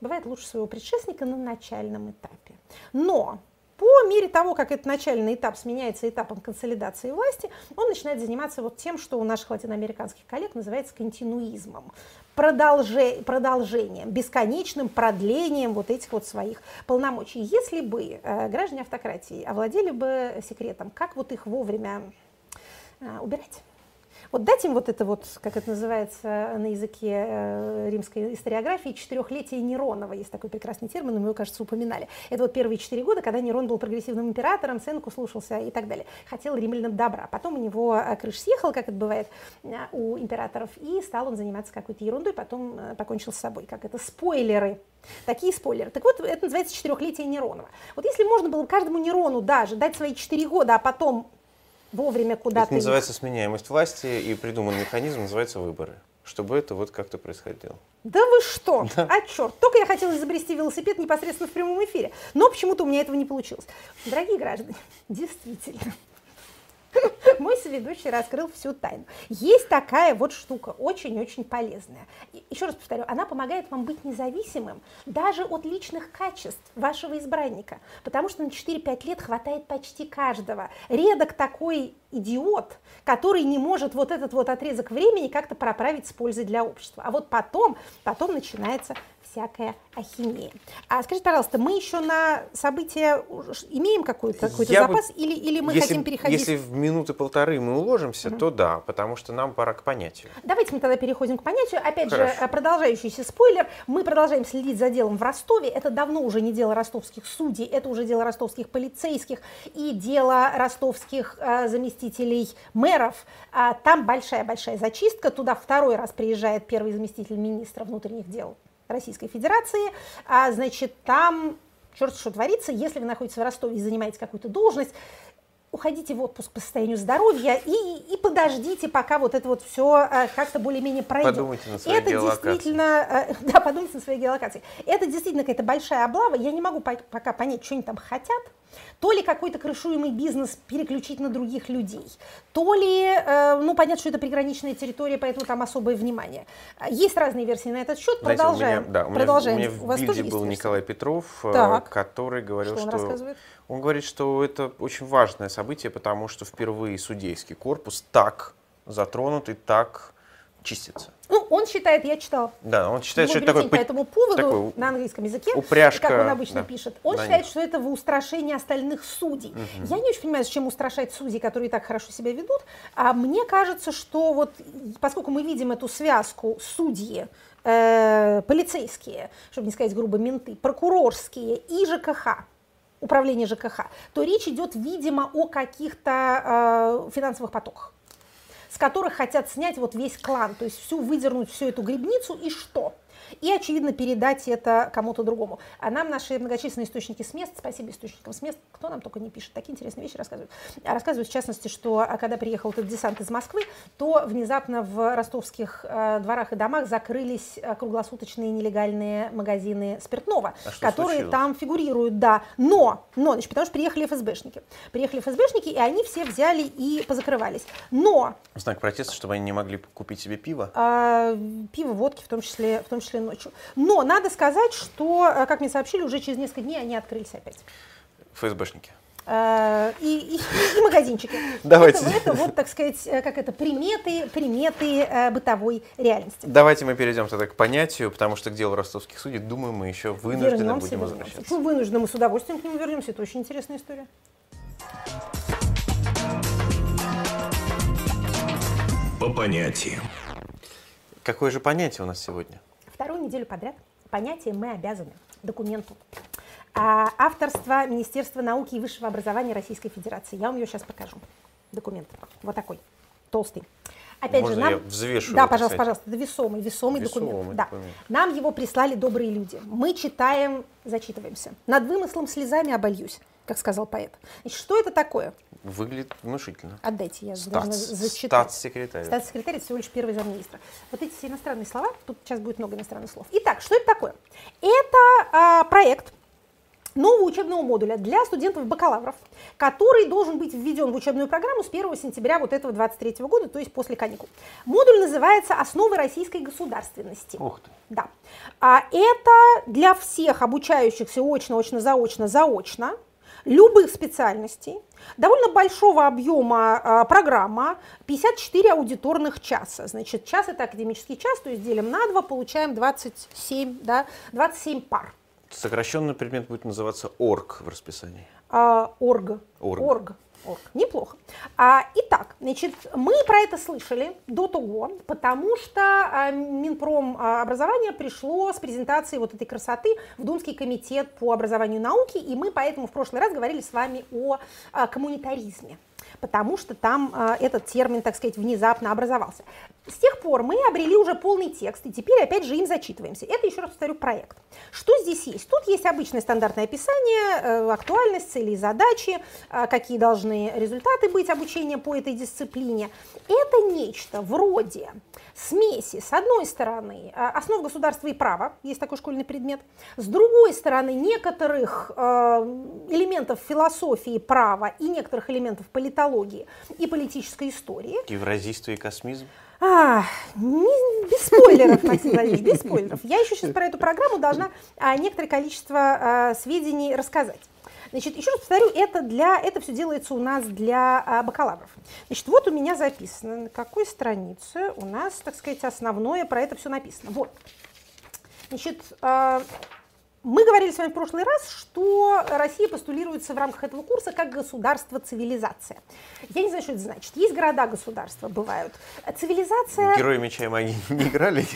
бывает лучше своего предшественника на начальном этапе. Но по мере того, как этот начальный этап сменяется этапом консолидации власти, он начинает заниматься вот тем, что у наших латиноамериканских коллег называется континуизмом, продолже, продолжением, бесконечным продлением вот этих вот своих полномочий. Если бы э, граждане автократии овладели бы секретом, как вот их вовремя э, убирать, вот дать им вот это вот, как это называется на языке э, римской историографии, четырехлетие Неронова. Есть такой прекрасный термин, мы его, кажется, упоминали. Это вот первые четыре года, когда Нерон был прогрессивным императором, Сенку слушался и так далее. Хотел римлянам добра. Потом у него э, крыша съехала, как это бывает э, у императоров, и стал он заниматься какой-то ерундой, потом покончил с собой. Как это? Спойлеры. Такие спойлеры. Так вот, это называется четырехлетие Неронова. Вот если можно было каждому Нерону даже дать свои четыре года, а потом вовремя куда-то... Это называется их... сменяемость власти, и придуман механизм называется выборы чтобы это вот как-то происходило. Да вы что? Да. А черт, только я хотела изобрести велосипед непосредственно в прямом эфире, но почему-то у меня этого не получилось. Дорогие граждане, действительно, Мой соведущий раскрыл всю тайну. Есть такая вот штука, очень-очень полезная. Еще раз повторю, она помогает вам быть независимым даже от личных качеств вашего избранника, потому что на 4-5 лет хватает почти каждого. Редок такой идиот, который не может вот этот вот отрезок времени как-то проправить с пользой для общества. А вот потом, потом начинается всякая ахинея. А скажите, пожалуйста, мы еще на события имеем какой-то какой запас бы, или, или мы если, хотим переходить? Если в минуты полторы мы уложимся, угу. то да, потому что нам пора к понятию. Давайте мы тогда переходим к понятию. Опять Хорошо. же, продолжающийся спойлер. Мы продолжаем следить за делом в Ростове. Это давно уже не дело ростовских судей, это уже дело ростовских полицейских и дело ростовских э, заместителей мэров. А, там большая-большая зачистка. Туда второй раз приезжает первый заместитель министра внутренних дел Российской Федерации, а, значит, там черт что творится, если вы находитесь в Ростове и занимаете какую-то должность, уходите в отпуск по состоянию здоровья и, и подождите, пока вот это вот все э, как-то более-менее пройдет. Подумайте на своей это геолокации. действительно, э, да, подумайте на своей геолокации. Это действительно какая-то большая облава. Я не могу по пока понять, что они там хотят то ли какой-то крышуемый бизнес переключить на других людей, то ли, э, ну, понятно, что это приграничная территория, поэтому там особое внимание. Есть разные версии на этот счет, Знаете, продолжаем. У меня, да, у продолжаем. меня, у меня в Вас был Николай Петров, э, так. который говорил, что... Он, что он говорит, что это очень важное событие, потому что впервые судейский корпус так затронут и так чистится. Ну, он считает, я читал. Да, он считает, что это такой... по этому поводу такой, на английском языке, упряжка, как он обычно да, пишет. Он считает, них. что это в устрашении остальных судей. Угу. Я не очень понимаю, зачем устрашать судей, которые так хорошо себя ведут. А мне кажется, что вот, поскольку мы видим эту связку судьи, э, полицейские, чтобы не сказать грубо, менты, прокурорские и ЖКХ, управление ЖКХ, то речь идет, видимо, о каких-то э, финансовых потоках с которых хотят снять вот весь клан, то есть всю выдернуть всю эту грибницу и что? И, очевидно, передать это кому-то другому. А нам наши многочисленные источники с мест, спасибо источникам с мест, кто нам только не пишет, такие интересные вещи рассказывают. А рассказывают, в частности, что а, когда приехал этот десант из Москвы, то внезапно в ростовских э, дворах и домах закрылись э, круглосуточные нелегальные магазины спиртного, А которые случилось? там фигурируют, да. Но, но, значит, потому что приехали ФСБшники. Приехали ФСБшники, и они все взяли и позакрывались. Но В знак протеста, чтобы они не могли купить себе пиво. а, пиво, водки, в том числе, в том числе ночью. Но надо сказать, что, э, как мне сообщили, уже через несколько дней они открылись опять. ФСБшники. Э, И, и- и магазинчики. Давайте. Это, это вот, так сказать, э, как это, приметы, приметы бытовой реальности. Давайте мы перейдем тогда к понятию, потому что к делу ростовских судей, думаю, мы еще вынуждены вернемся, будем вернемся. возвращаться. Ну, вынуждены, мы с удовольствием к нему вернемся. Это очень интересная история. По понятиям. Какое же понятие у нас сегодня? Вторую неделю подряд понятие «мы обязаны» документу. А, авторство Министерства науки и высшего образования Российской Федерации. Я вам ее сейчас покажу. Документ. Вот такой. Толстый. Опять Можно же, нам... я взвешу Да, пожалуйста, пожалуйста. Это весомый, весомый, Весомый документ. Да. документ. Нам его прислали добрые люди. Мы читаем, зачитываемся. Над вымыслом слезами обольюсь, как сказал поэт. Значит, что это такое? Выглядит внушительно. Отдайте, я должна Статс- зачитать. Статс-секретарь. Статс-секретарь всего лишь первый замминистра. Вот эти все иностранные слова, тут сейчас будет много иностранных слов. Итак, что это такое? Это а, проект нового учебного модуля для студентов-бакалавров, который должен быть введен в учебную программу с 1 сентября вот этого 23 года, то есть после каникул. Модуль называется «Основы российской государственности». Ух ты. Да. А это для всех обучающихся очно, очно, заочно, заочно, любых специальностей, довольно большого объема а, программа, 54 аудиторных часа. Значит, час это академический час, то есть делим на 2, получаем 27, да, 27 пар. Сокращенный предмет будет называться ОРГ в расписании. А, орг. Орг. Орг. Орг. Неплохо. А, итак, значит, мы про это слышали до того, потому что а, Минпром а, образования пришло с презентацией вот этой красоты в Думский комитет по образованию и науке, и мы поэтому в прошлый раз говорили с вами о а, коммунитаризме потому что там а, этот термин, так сказать, внезапно образовался. С тех пор мы обрели уже полный текст, и теперь опять же им зачитываемся. Это, еще раз повторю, проект. Что здесь есть? Тут есть обычное стандартное описание, э, актуальность, цели и задачи, э, какие должны результаты быть обучения по этой дисциплине. Это нечто вроде смеси, с одной стороны, э, основ государства и права, есть такой школьный предмет, с другой стороны, некоторых э, элементов философии права и некоторых элементов политологии и политической истории. Евразийство и космизм. А, не- без спойлеров, Максим Владимирович, без спойлеров. Я еще сейчас про эту программу должна а, некоторое количество а, сведений рассказать. Значит, еще раз повторю, это, для, это все делается у нас для а, бакалавров. Значит, вот у меня записано, на какой странице у нас, так сказать, основное про это все написано. Вот. Значит, а, мы говорили с вами в прошлый раз, что Россия постулируется в рамках этого курса как государство-цивилизация. Я не знаю, что это значит. Есть города-государства, бывают. Цивилизация... Герои меча и магии не играли?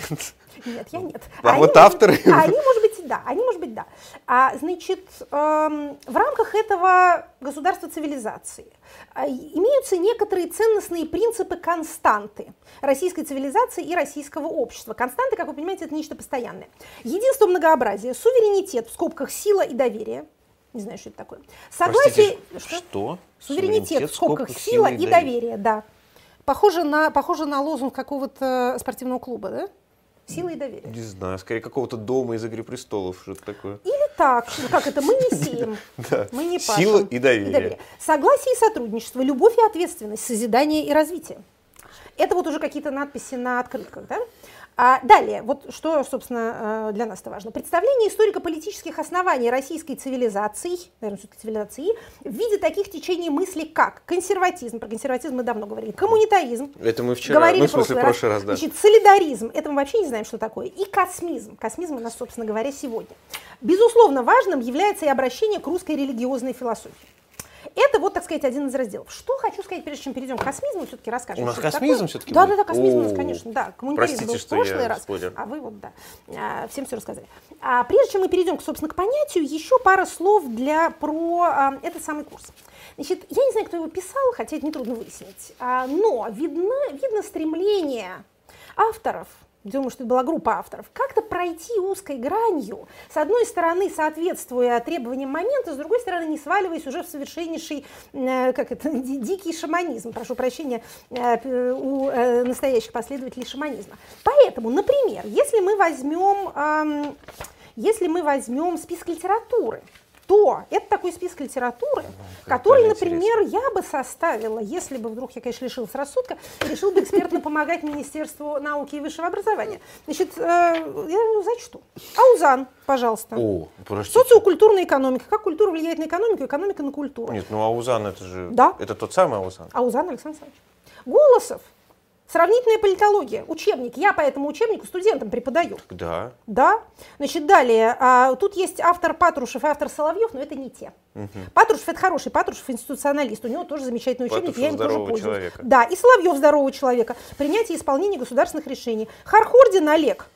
Нет. Я нет. А Они, вот авторы? а Они, может быть, да. Они, может быть, да. А, значит, эм, в рамках этого государства цивилизации а, имеются некоторые ценностные принципы константы российской цивилизации и российского общества. Константы, как вы понимаете, это нечто постоянное. Единство многообразия, суверенитет, в скобках сила и доверие. Не знаю, что это такое. Согласие... Простите, что? Суверенитет, в скобках сила и доверие, да. Похоже на, похоже на лозунг какого-то спортивного клуба, да? Сила и доверие. Не знаю, скорее какого-то дома из «Игры престолов», что-то такое. Или так, как это, мы не сеем, Да. мы не пашем. Сила и доверие. Согласие и сотрудничество, любовь и ответственность, созидание и развитие. Это вот уже какие-то надписи на открытках, да? А далее, вот что, собственно, э, для нас это важно. Представление историко-политических оснований российской цивилизации, наверное, все-таки цивилизации, в виде таких течений мысли, как консерватизм, про консерватизм мы давно говорили, коммунитаризм, Это мы вчера, говорили ну, в смысле, в прошлый прошлый раз, да. Значит, солидаризм, это мы вообще не знаем, что такое. И космизм. Космизм у нас, собственно говоря, сегодня. Безусловно, важным является и обращение к русской религиозной философии. Это вот, так сказать, один из разделов. Что хочу сказать, прежде чем перейдем к космизму, все-таки расскажем. У нас космизм все-таки Да, да, да, космизм у нас, конечно, да. Коммунитаризм простите, был в прошлый раз, а вы вот, да, а, всем все рассказали. А прежде чем мы перейдем, собственно, к понятию, еще пара слов для, про а, этот самый курс. Значит, я не знаю, кто его писал, хотя это нетрудно выяснить, а, но видно, видно стремление авторов думаю, что это была группа авторов, как-то пройти узкой гранью, с одной стороны, соответствуя требованиям момента, с другой стороны, не сваливаясь уже в совершеннейший, э, как это, ди- дикий шаманизм, прошу прощения, э, у э, настоящих последователей шаманизма. Поэтому, например, если мы возьмем, эм, если мы возьмем список литературы, то это такой список литературы, который, тоже например, я бы составила, если бы вдруг я, конечно, лишилась рассудка, решил бы экспертно помогать Министерству науки и высшего образования. Значит, э, я зачту. Аузан, пожалуйста. О, простите. Социокультурная экономика. Как культура влияет на экономику, экономика на культуру. Нет, ну Аузан это же... Да. Это тот самый Аузан. Аузан Александр Александрович. Голосов. Сравнительная политология. Учебник. Я по этому учебнику студентам преподаю. Да. Да. Значит, далее. а, тут есть автор Патрушев и автор Соловьев, но это не те. Патрушев это хороший, Патрушев институционалист. У него тоже замечательный учебник, Патрушев я им тоже пользуюсь. человека. Да, и Соловьев здорового человека. Принятие и исполнение государственных решений. Хархордин Олег.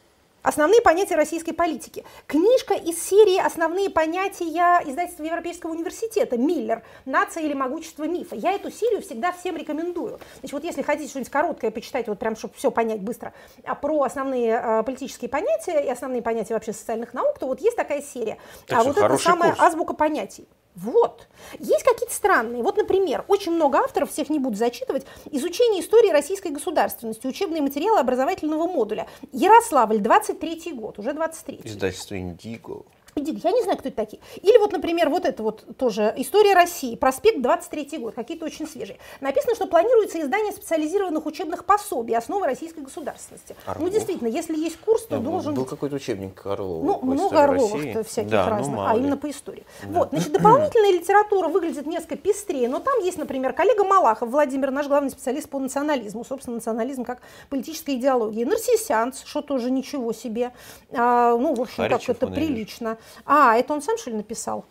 Основные понятия российской политики. Книжка из серии «Основные понятия» издательства Европейского университета «Миллер. Нация или могущество мифа». Я эту серию всегда всем рекомендую. Значит, вот если хотите что-нибудь короткое почитать, вот прям, чтобы все понять быстро, а про основные а, политические понятия и основные понятия вообще социальных наук, то вот есть такая серия. Так а вот это самая курс. азбука понятий. Вот. Есть какие-то странные. Вот, например, очень много авторов, всех не буду зачитывать, изучение истории российской государственности, учебные материалы образовательного модуля. Ярославль, 23 год, уже 23 Издательство Индиго. Я не знаю, кто это такие. Или вот, например, вот это вот тоже «История России», проспект 23 год, какие-то очень свежие. Написано, что планируется издание специализированных учебных пособий «Основы российской государственности». Ну, Орлов. действительно, если есть курс, то Да, был- должен был быть какой-то учебник Орлова. ну, много истории Орловых России. всяких да, разных, ну, а именно по истории. Вот, значит, дополнительная литература выглядит несколько пестрее, но там есть, например, коллега Малахов, Владимир, наш главный специалист по национализму, собственно, национализм как политическая идеология. Нарциссянц, что тоже ничего себе. А, ну, в общем, Харичев как это прилично. А, это он сам, что ли, написал?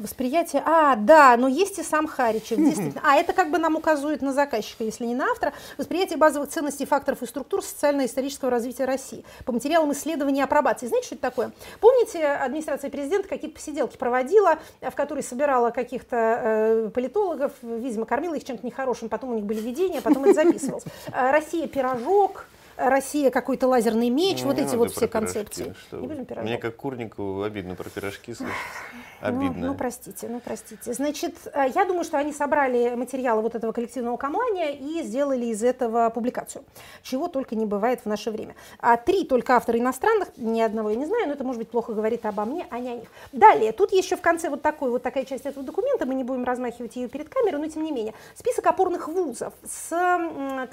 Восприятие, а, да, но есть и сам Харичев, действительно. А это как бы нам указывает на заказчика, если не на автора. Восприятие базовых ценностей, факторов и структур социально-исторического развития России по материалам исследования и апробации. Знаете, что это такое? Помните, администрация президента какие-то посиделки проводила, в которой собирала каких-то э, политологов, видимо, кормила их чем-то нехорошим, потом у них были видения, потом это записывалось. Э, Россия пирожок, Россия какой-то лазерный меч, вот Не эти надо вот про все пирожки, концепции. что Не будем пирожок. Мне как курнику обидно про пирожки слышать. Ну, Обидно. Ну, простите, ну, простите. Значит, э, я думаю, что они собрали материалы вот этого коллективного камлания и сделали из этого публикацию. Чего только не бывает в наше время. А три только автора иностранных, ни одного я не знаю, но это, может быть, плохо говорит обо мне, а не о них. Далее, тут еще в конце вот такой вот такая часть этого документа, мы не будем размахивать ее перед камерой, но тем не менее. Список опорных вузов с,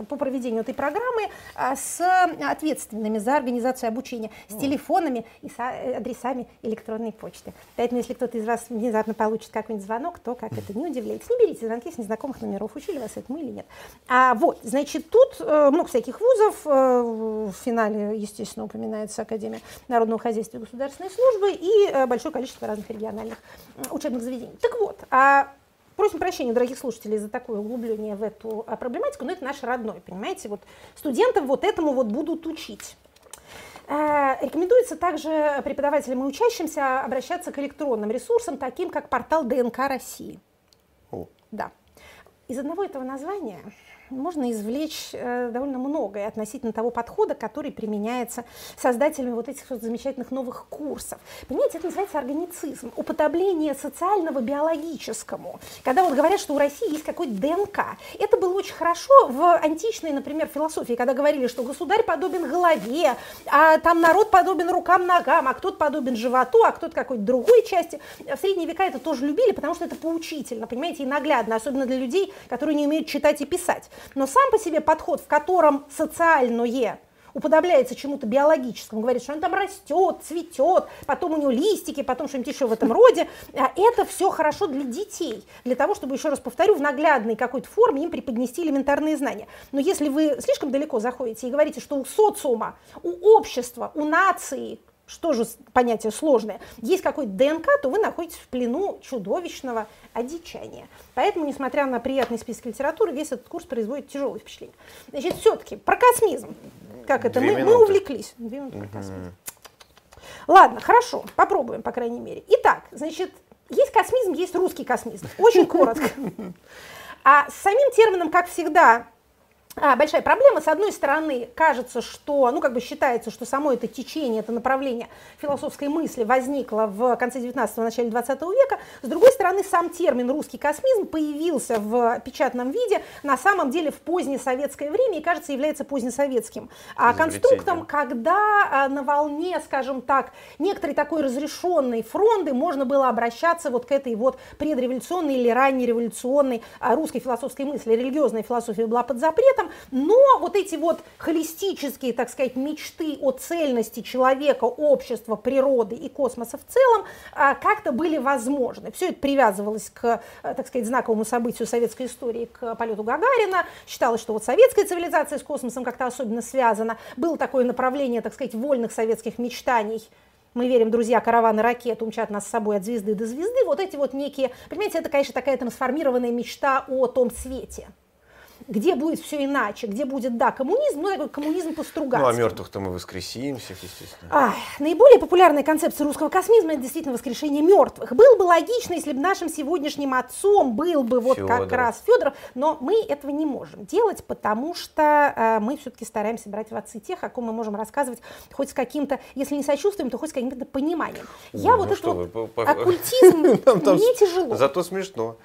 по проведению этой программы а, с ответственными за организацию обучения, с телефонами и с а, адресами электронной почты. Поэтому, если кто-то из вас внезапно получит какой-нибудь звонок, то как это, не удивляйтесь. Не берите звонки с незнакомых номеров, учили вас этому или нет. А, вот, значит, тут э, много всяких вузов, э, в финале, естественно, упоминается Академия народного хозяйства и государственной службы и э, большое количество разных региональных учебных заведений. Так вот, а Просим прощения, дорогих слушателей, за такое углубление в эту а, проблематику, но это наш родной, понимаете? Вот студентов вот этому вот будут учить. Э, Рекомендуется также преподавателям и учащимся обращаться к электронным ресурсам, таким как портал ДНК России. О. Да. Из одного этого названия можно извлечь э, довольно многое относительно того подхода, который применяется создателями вот этих вот замечательных новых курсов. Понимаете, это называется органицизм, уподобление социального биологическому. Когда вот говорят, что у России есть какой-то ДНК. Это было очень хорошо в античной, например, философии, когда говорили, что государь подобен голове, а там народ подобен рукам, ногам, а кто-то подобен животу, а кто-то какой-то другой части. В средние века это тоже любили, потому что это поучительно, понимаете, и наглядно, особенно для людей, которые не умеют читать и писать. Но сам по себе подход, в котором социальное уподобляется чему-то биологическому, говорит, что он там растет, цветет, потом у него листики, потом что-нибудь еще в этом роде. А Это все хорошо для детей, для того, чтобы, еще раз повторю, в наглядной какой-то форме им преподнести элементарные знания. Но если вы слишком далеко заходите и говорите, что у социума, у общества, у нации что же понятие сложное, есть какой-то ДНК, то вы находитесь в плену чудовищного одичания. Поэтому, несмотря на приятный список литературы, весь этот курс производит тяжелое впечатление. Значит, все-таки про космизм. Как это? Мы, мы увлеклись. Две минуты про космизм. Ладно, хорошо, попробуем, по крайней мере. Итак, значит, есть космизм, есть русский космизм. Очень коротко. А с самим термином, как всегда, большая проблема. С одной стороны, кажется, что, ну, как бы считается, что само это течение, это направление философской мысли возникло в конце 19-го, начале 20 века. С другой стороны, сам термин «русский космизм» появился в печатном виде на самом деле в позднее советское время и, кажется, является позднесоветским а, конструктом, когда а, на волне, скажем так, некоторой такой разрешенной фронды можно было обращаться вот к этой вот предреволюционной или раннереволюционной а, русской философской мысли. Религиозная философия была под запретом, но вот эти вот холистические, так сказать, мечты о цельности человека, общества, природы и космоса в целом а, как-то были возможны. Все это привязывалось к, э, так сказать, знаковому событию советской истории, к полету Гагарина. Считалось, что вот советская цивилизация с космосом как-то особенно связана. Было такое направление, так сказать, вольных советских мечтаний мы верим, друзья, караваны ракет умчат нас с собой от звезды до звезды, вот эти вот некие, понимаете, это, конечно, такая трансформированная мечта о том свете где будет все иначе, где будет, да, коммунизм, ну, такой коммунизм по Стругацкому. Ну, а мертвых-то мы воскресим всех, естественно. А, наиболее популярная концепция русского космизма – это действительно воскрешение мертвых. Было бы логично, если бы нашим сегодняшним отцом был бы вот Федоров. как раз Федоров, но мы этого не можем делать, потому что э, мы все-таки стараемся брать в отцы тех, о ком мы можем рассказывать хоть с каким-то, если не сочувствием, то хоть с каким-то пониманием. Я ну, вот этот вот вы, по, оккультизм, мне тяжело. Зато смешно.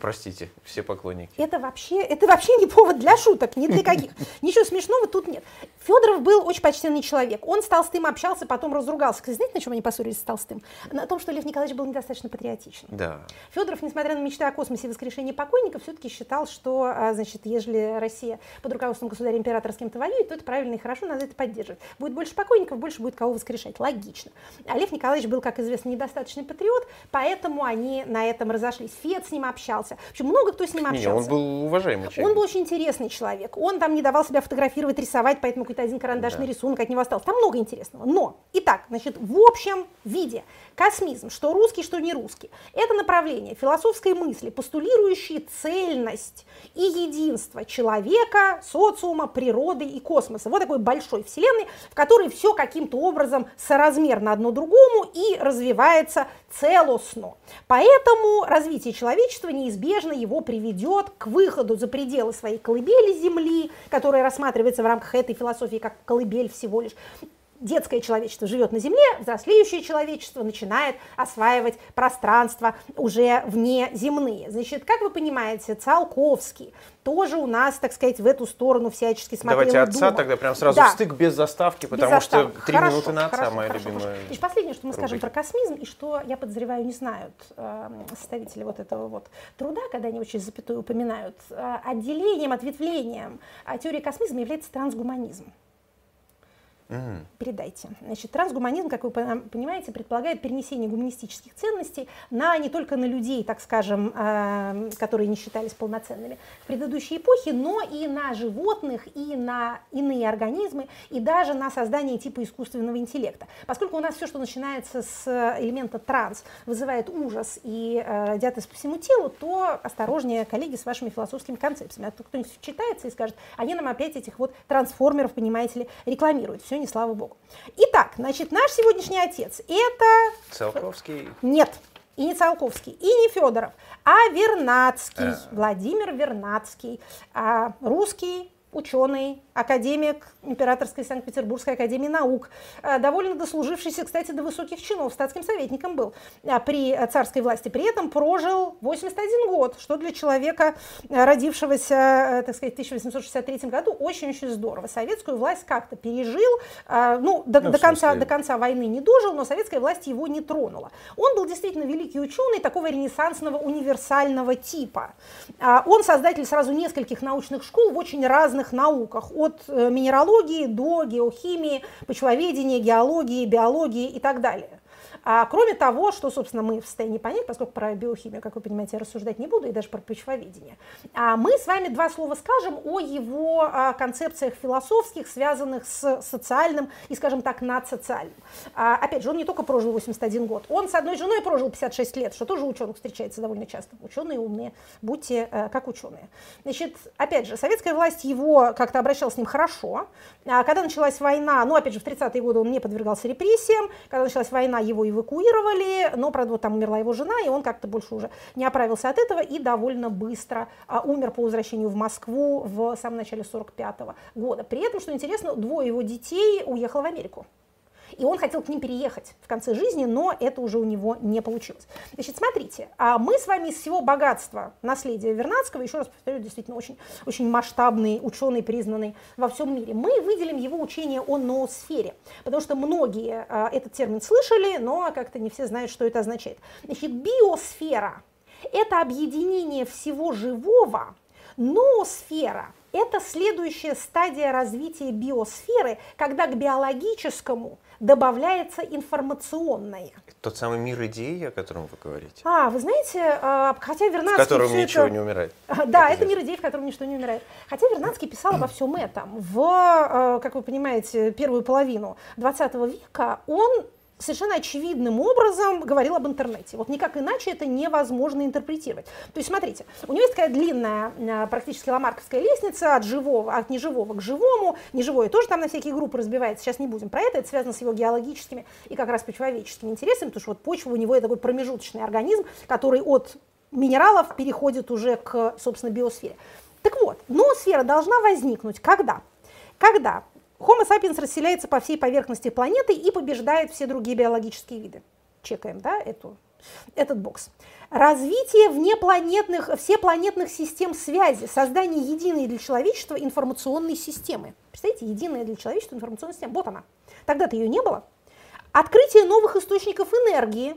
Простите, все поклонники. Это вообще, это вообще не повод для шуток, ни для каких. Ничего смешного тут нет. Федоров был очень почтенный человек. Он с Толстым общался, потом разругался. Кстати, знаете, на чем они поссорились с Толстым? На том, что Лев Николаевич был недостаточно патриотичен. Да. Федоров, несмотря на мечты о космосе и воскрешении покойников, все-таки считал, что, а, значит, ежели Россия под руководством государя-императора с кем-то воюет, то это правильно и хорошо, надо это поддерживать. Будет больше покойников, больше будет кого воскрешать. Логично. А Лев Николаевич был, как известно, недостаточный патриот, поэтому они на этом разошлись. Фед с ним общался общался. В общем, много кто с ним общался. Не, он был уважаемый человек. Он был очень интересный человек. Он там не давал себя фотографировать, рисовать, поэтому какой-то один карандашный да. рисунок от него остался. Там много интересного. Но, итак, значит, в общем виде космизм, что русский, что не русский, это направление философской мысли, постулирующие цельность и единство человека, социума, природы и космоса. Вот такой большой вселенной, в которой все каким-то образом соразмерно одно другому и развивается целостно. Поэтому развитие человечества неизбежно его приведет к выходу за пределы своей колыбели Земли, которая рассматривается в рамках этой философии как колыбель всего лишь, детское человечество живет на Земле, взрослеющее человечество начинает осваивать пространство уже вне земные. Значит, как вы понимаете, Циолковский тоже у нас, так сказать, в эту сторону всячески смотрел Давайте отца думал. тогда прям сразу да. стык без заставки, потому без что три минуты на отца хорошо, моя хорошо, любимая. Хорошо. последнее, что мы рубрика. скажем про космизм, и что, я подозреваю, не знают э, составители вот этого вот труда, когда они очень запятую упоминают, э, отделением, ответвлением э, теории космизма является трансгуманизм. Mm. Передайте. Значит, трансгуманизм, как вы понимаете, предполагает перенесение гуманистических ценностей на не только на людей, так скажем, э, которые не считались полноценными в предыдущей эпохе, но и на животных, и на иные организмы, и даже на создание типа искусственного интеллекта. Поскольку у нас все, что начинается с элемента транс, вызывает ужас и э, диатез по всему телу, то осторожнее, коллеги, с вашими философскими концепциями. А то кто-нибудь читается и скажет, они нам опять этих вот трансформеров, понимаете ли, рекламируют. Все не слава богу. Итак, значит, наш сегодняшний отец это... Циолковский? Нет, и не Циолковский, и не Федоров, а Вернадский, а. Владимир Вернадский, а, русский ученый, академик Императорской Санкт-Петербургской академии наук, э, довольно дослужившийся, кстати, до высоких чинов, статским советником был э, при царской власти. При этом прожил 81 год, что для человека, э, родившегося, так сказать, в 1863 году, очень-очень здорово. Советскую власть как-то пережил, ну, до, ну, до, конца, до конца войны не дожил, но советская власть его не тронула. Он был действительно великий ученый такого ренессансного универсального типа. Он создатель сразу нескольких научных школ в очень разных науках, от минералогии до геохимии, почвоведения, геологии, биологии и так далее. А, кроме того, что, собственно, мы в состоянии понять, поскольку про биохимию, как вы понимаете, я рассуждать не буду, и даже про почвоведение, а мы с вами два слова скажем о его а, концепциях философских, связанных с социальным и, скажем так, надсоциальным. А, опять же, он не только прожил 81 год, он с одной женой прожил 56 лет, что тоже ученых встречается довольно часто. Ученые умные, будьте э, как ученые. Значит, опять же, советская власть его как-то обращалась с ним хорошо. А когда началась война, ну, опять же, в 30-е годы он не подвергался репрессиям, когда началась война, его эвакуировали, но, правда, вот там умерла его жена, и он как-то больше уже не оправился от этого и довольно быстро а, умер по возвращению в Москву в самом начале 45 -го года. При этом, что интересно, двое его детей уехало в Америку. И он хотел к ним переехать в конце жизни, но это уже у него не получилось. Значит, смотрите, а мы с вами из всего богатства наследия Вернадского, еще раз повторю, действительно очень, очень масштабный ученый, признанный во всем мире, мы выделим его учение о ноосфере, потому что многие а, этот термин слышали, но как-то не все знают, что это означает. Значит, биосфера – это объединение всего живого, ноосфера – это следующая стадия развития биосферы, когда к биологическому добавляется информационное. Тот самый мир идей, о котором вы говорите. А, вы знаете, а, хотя Вернадский... В котором ничего это... не умирает. Да, это мир идей, в котором ничто не умирает. Хотя Вернадский писал обо всем этом. В, а, как вы понимаете, первую половину 20 века он совершенно очевидным образом говорил об интернете. Вот никак иначе это невозможно интерпретировать. То есть, смотрите, у него есть такая длинная, а, практически ламарковская лестница от живого, от неживого к живому. Неживое тоже там на всякие группы разбивается. Сейчас не будем про это. Это связано с его геологическими и как раз почвоведческими интересами, потому что вот почва у него это такой промежуточный организм, который от минералов переходит уже к, собственно, биосфере. Так вот, ноосфера должна возникнуть когда? Когда Homo sapiens расселяется по всей поверхности планеты и побеждает все другие биологические виды. Чекаем, да, эту, этот бокс. Развитие внепланетных, всепланетных систем связи, создание единой для человечества информационной системы. Представляете, единая для человечества информационная система. Вот она. Тогда-то ее не было. Открытие новых источников энергии,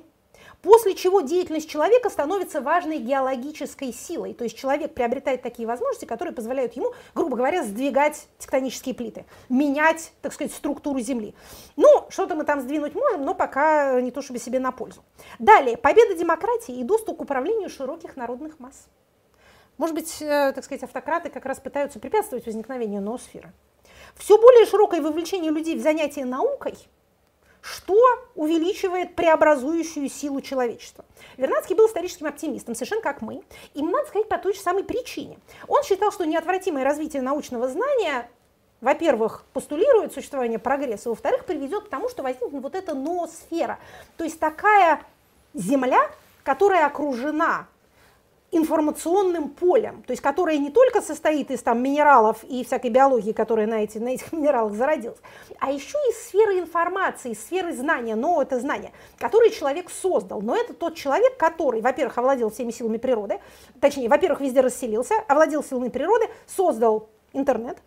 После чего деятельность человека становится важной геологической силой. То есть человек приобретает такие возможности, которые позволяют ему, грубо говоря, сдвигать тектонические плиты, менять, так сказать, структуру Земли. Ну, что-то мы там сдвинуть можем, но пока не то чтобы себе на пользу. Далее, победа демократии и доступ к управлению широких народных масс. Может быть, э, так сказать, автократы как раз пытаются препятствовать возникновению ноосферы. Все более широкое вовлечение людей в занятия наукой – что увеличивает преобразующую силу человечества. Вернадский был историческим оптимистом, совершенно как мы. И надо сказать по той же самой причине. Он считал, что неотвратимое развитие научного знания во-первых, постулирует существование прогресса, во-вторых, приведет к тому, что возникнет вот эта ноосфера. То есть такая Земля, которая окружена информационным полем, то есть которое не только состоит из там, минералов и всякой биологии, которая на, эти, на этих минералах зародилась, а еще из сферы информации, из сферы знания, но это знание, которое человек создал. Но это тот человек, который, во-первых, овладел всеми силами природы, точнее, во-первых, везде расселился, овладел силами природы, создал интернет,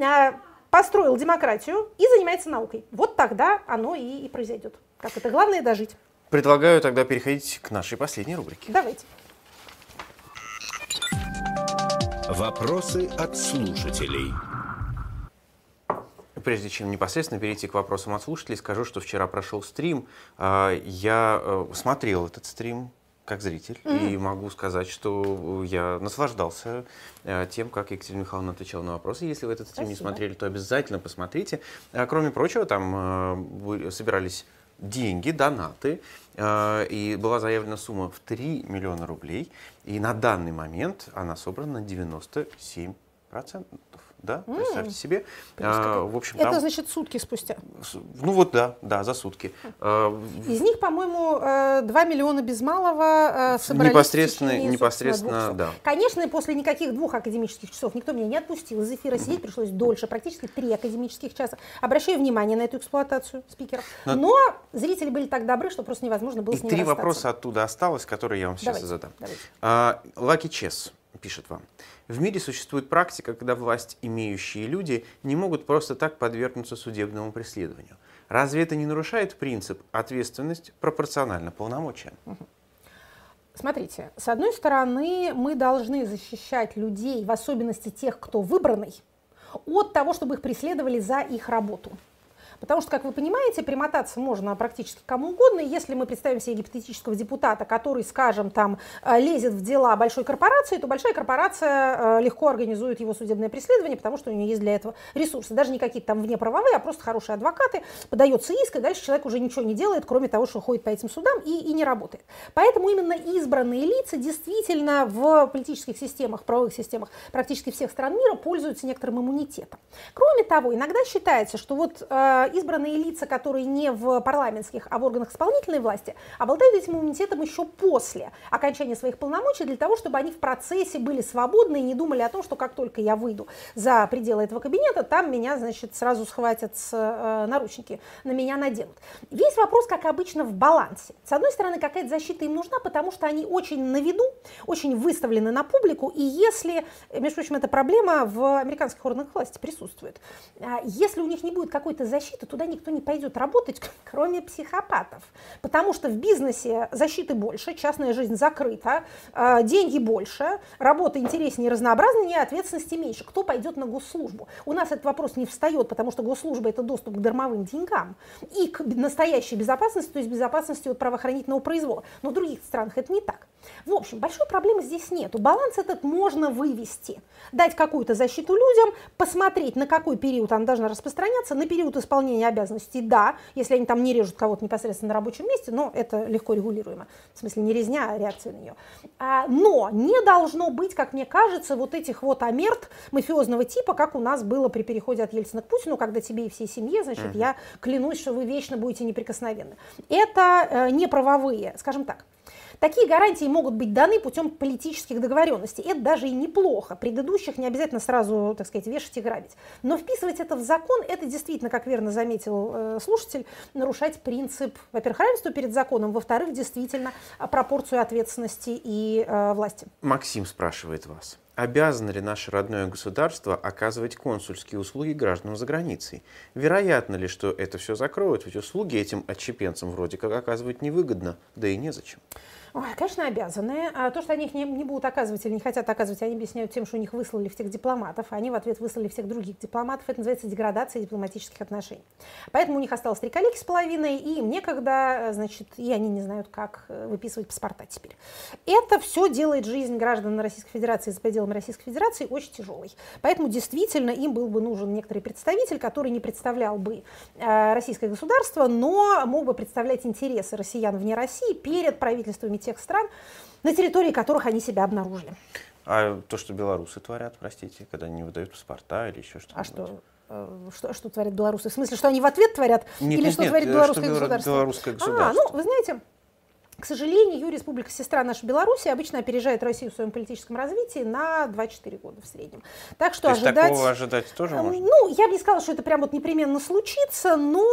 а, построил демократию и занимается наукой. Вот тогда оно и, и произойдет. Как это главное дожить. Предлагаю тогда переходить к нашей последней рубрике. Давайте. Вопросы от слушателей. Прежде чем непосредственно перейти к вопросам от слушателей, скажу, что вчера прошел стрим. А, я э, смотрел этот стрим как зритель, mm-hmm. и могу сказать, что я наслаждался э, тем, как Екатерина Михайловна отвечала на вопросы. Если вы этот стрим Спасибо. не смотрели, то обязательно посмотрите. А, кроме прочего, там э, собирались деньги, донаты, э, и была заявлена сумма в 3 миллиона рублей, и на данный момент она собрана на 97 процентов да, mm. представьте себе. А, в общем, Это там, значит сутки спустя? Ну вот да, да, за сутки. А, Из них, по-моему, 2 э, миллиона без малого э, собрались Непосредственно, непосредственно, да. Конечно, после никаких двух академических часов никто меня не отпустил. Из эфира сидеть пришлось дольше, практически три академических часа. Обращаю внимание на эту эксплуатацию спикеров. Но, Но зрители были так добры, что просто невозможно было и с ними три расстаться. вопроса оттуда осталось, которые я вам сейчас давайте, задам. Давайте. Лаки Чес пишет вам. В мире существует практика, когда власть имеющие люди не могут просто так подвергнуться судебному преследованию. Разве это не нарушает принцип ответственность пропорционально полномочиям? Смотрите, с одной стороны, мы должны защищать людей, в особенности тех, кто выбранный, от того, чтобы их преследовали за их работу. Потому что, как вы понимаете, примотаться можно практически кому угодно. Если мы представим себе гипотетического депутата, который, скажем, там э, лезет в дела большой корпорации, то большая корпорация э, легко организует его судебное преследование, потому что у нее есть для этого ресурсы. Даже не какие-то там внеправовые, а просто хорошие адвокаты. Подается иск, и дальше человек уже ничего не делает, кроме того, что ходит по этим судам и, и не работает. Поэтому именно избранные лица действительно в политических системах, правовых системах практически всех стран мира пользуются некоторым иммунитетом. Кроме того, иногда считается, что вот э, избранные лица, которые не в парламентских, а в органах исполнительной власти, обладают этим иммунитетом еще после окончания своих полномочий для того, чтобы они в процессе были свободны и не думали о том, что как только я выйду за пределы этого кабинета, там меня, значит, сразу схватят с, э, наручники, на меня наденут. Весь вопрос, как обычно, в балансе. С одной стороны, какая-то защита им нужна, потому что они очень на виду, очень выставлены на публику, и если, между прочим, эта проблема в американских органах власти присутствует, а если у них не будет какой-то защиты, туда никто не пойдет работать, кроме психопатов, потому что в бизнесе защиты больше, частная жизнь закрыта, а, деньги больше, работа интереснее разнообразнее, ответственности меньше. Кто пойдет на госслужбу? У нас этот вопрос не встает, потому что госслужба – это доступ к дармовым деньгам и к настоящей безопасности, то есть безопасности от правоохранительного произвола. Но в других странах это не так. В общем, большой проблемы здесь нету. Баланс этот можно вывести. Дать какую-то защиту людям, посмотреть, на какой период она должна распространяться, на период исполнения обязанностей, да, если они там не режут кого-то непосредственно на рабочем месте, но это легко регулируемо. В смысле, не резня, а реакция на нее. А, но не должно быть, как мне кажется, вот этих вот амерт мафиозного типа, как у нас было при переходе от Ельцина к Путину, когда тебе и всей семье, значит, uh-huh. я клянусь, что вы вечно будете неприкосновенны. Это э, не правовые, скажем так. Такие гарантии могут быть даны путем политических договоренностей. Это даже и неплохо. Предыдущих не обязательно сразу, так сказать, вешать и грабить. Но вписывать это в закон, это действительно, как верно заметил э, слушатель, нарушать принцип, во-первых, равенства перед законом, во-вторых, действительно, пропорцию ответственности и э, власти. Максим спрашивает вас. Обязано ли наше родное государство оказывать консульские услуги гражданам за границей? Вероятно ли, что это все закроют? Ведь услуги этим отщепенцам вроде как оказывать невыгодно, да и незачем. Ой, конечно, обязаны. А то, что они их не, не будут оказывать или не хотят оказывать, они объясняют тем, что у них выслали всех дипломатов, а они в ответ выслали всех других дипломатов. Это называется деградация дипломатических отношений. Поэтому у них осталось три коллеги с половиной, и им некогда, значит, и они не знают, как э, выписывать паспорта теперь. Это все делает жизнь граждан Российской Федерации за пределами Российской Федерации очень тяжелой. Поэтому действительно им был бы нужен некоторый представитель, который не представлял бы э, российское государство, но мог бы представлять интересы россиян вне России перед правительствами тех стран, на территории которых они себя обнаружили. А то, что белорусы творят, простите, когда они не выдают паспорта или еще что-то? А что? Э, что, что творят белорусы? В смысле, что они в ответ творят? Нет, или нет, что нет, творит э, белорусское что государство? белорусское государство? А, ну, вы знаете, к сожалению, Республика сестра наша Беларусь обычно опережает Россию в своем политическом развитии на 2-4 года в среднем. Так что То есть ожидать... такого ожидать тоже Эм, можно? Ну, я бы не сказала, что это прям вот непременно случится, но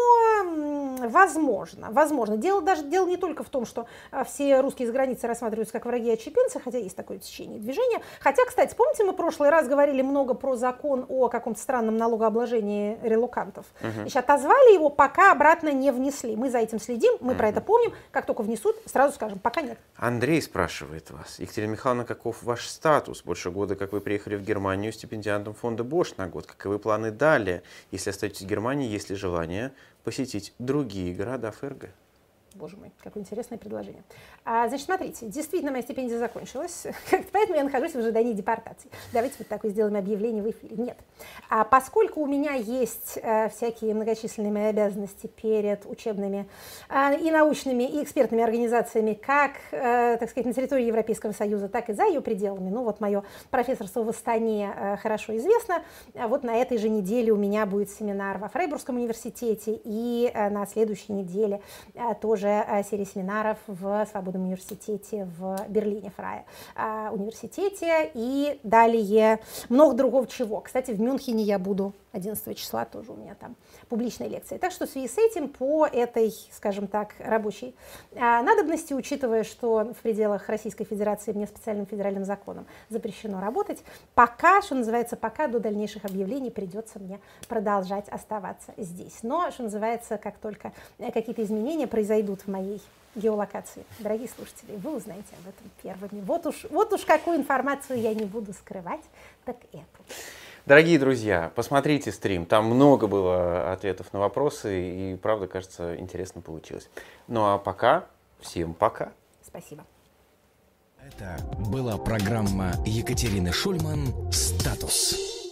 возможно, возможно. Дело даже дело не только в том, что а, все русские за границей рассматриваются как враги отщепенцы, хотя есть такое течение движения. Хотя, кстати, помните, мы в прошлый раз говорили много про закон о каком-то странном налогообложении релокантов. Угу. Значит, отозвали его, пока обратно не внесли. Мы за этим следим, мы угу. про это помним. Как только внесут, сразу скажем, пока нет. Андрей спрашивает вас. Екатерина Михайловна, каков ваш статус? Больше года, как вы приехали в Германию стипендиантом фонда Бош на год. Каковы планы далее? Если остаетесь в Германии, есть ли желание посетить другие города ФРГ? Боже мой, какое интересное предложение. А, значит, смотрите, действительно моя стипендия закончилась, поэтому я нахожусь в ожидании депортации. Давайте вот такое сделаем объявление в эфире. Нет. А поскольку у меня есть а, всякие многочисленные мои обязанности перед учебными а, и научными, и экспертными организациями, как, а, так сказать, на территории Европейского Союза, так и за ее пределами, ну вот мое профессорство в Астане а, хорошо известно, а вот на этой же неделе у меня будет семинар во Фрейбургском университете, и а, на следующей неделе а, тоже уже серии семинаров в Свободном университете в Берлине, Фрае университете, и далее много другого чего. Кстати, в Мюнхене я буду 11 числа, тоже у меня там публичная лекция. Так что в связи с этим по этой, скажем так, рабочей надобности, учитывая, что в пределах Российской Федерации мне специальным федеральным законом запрещено работать, пока, что называется, пока до дальнейших объявлений придется мне продолжать оставаться здесь. Но, что называется, как только какие-то изменения произойдут в моей геолокации. Дорогие слушатели, вы узнаете об этом первыми. Вот уж, вот уж какую информацию я не буду скрывать, так эту. Дорогие друзья, посмотрите стрим, там много было ответов на вопросы, и правда, кажется, интересно получилось. Ну а пока, всем пока. Спасибо. Это была программа Екатерины Шульман «Статус».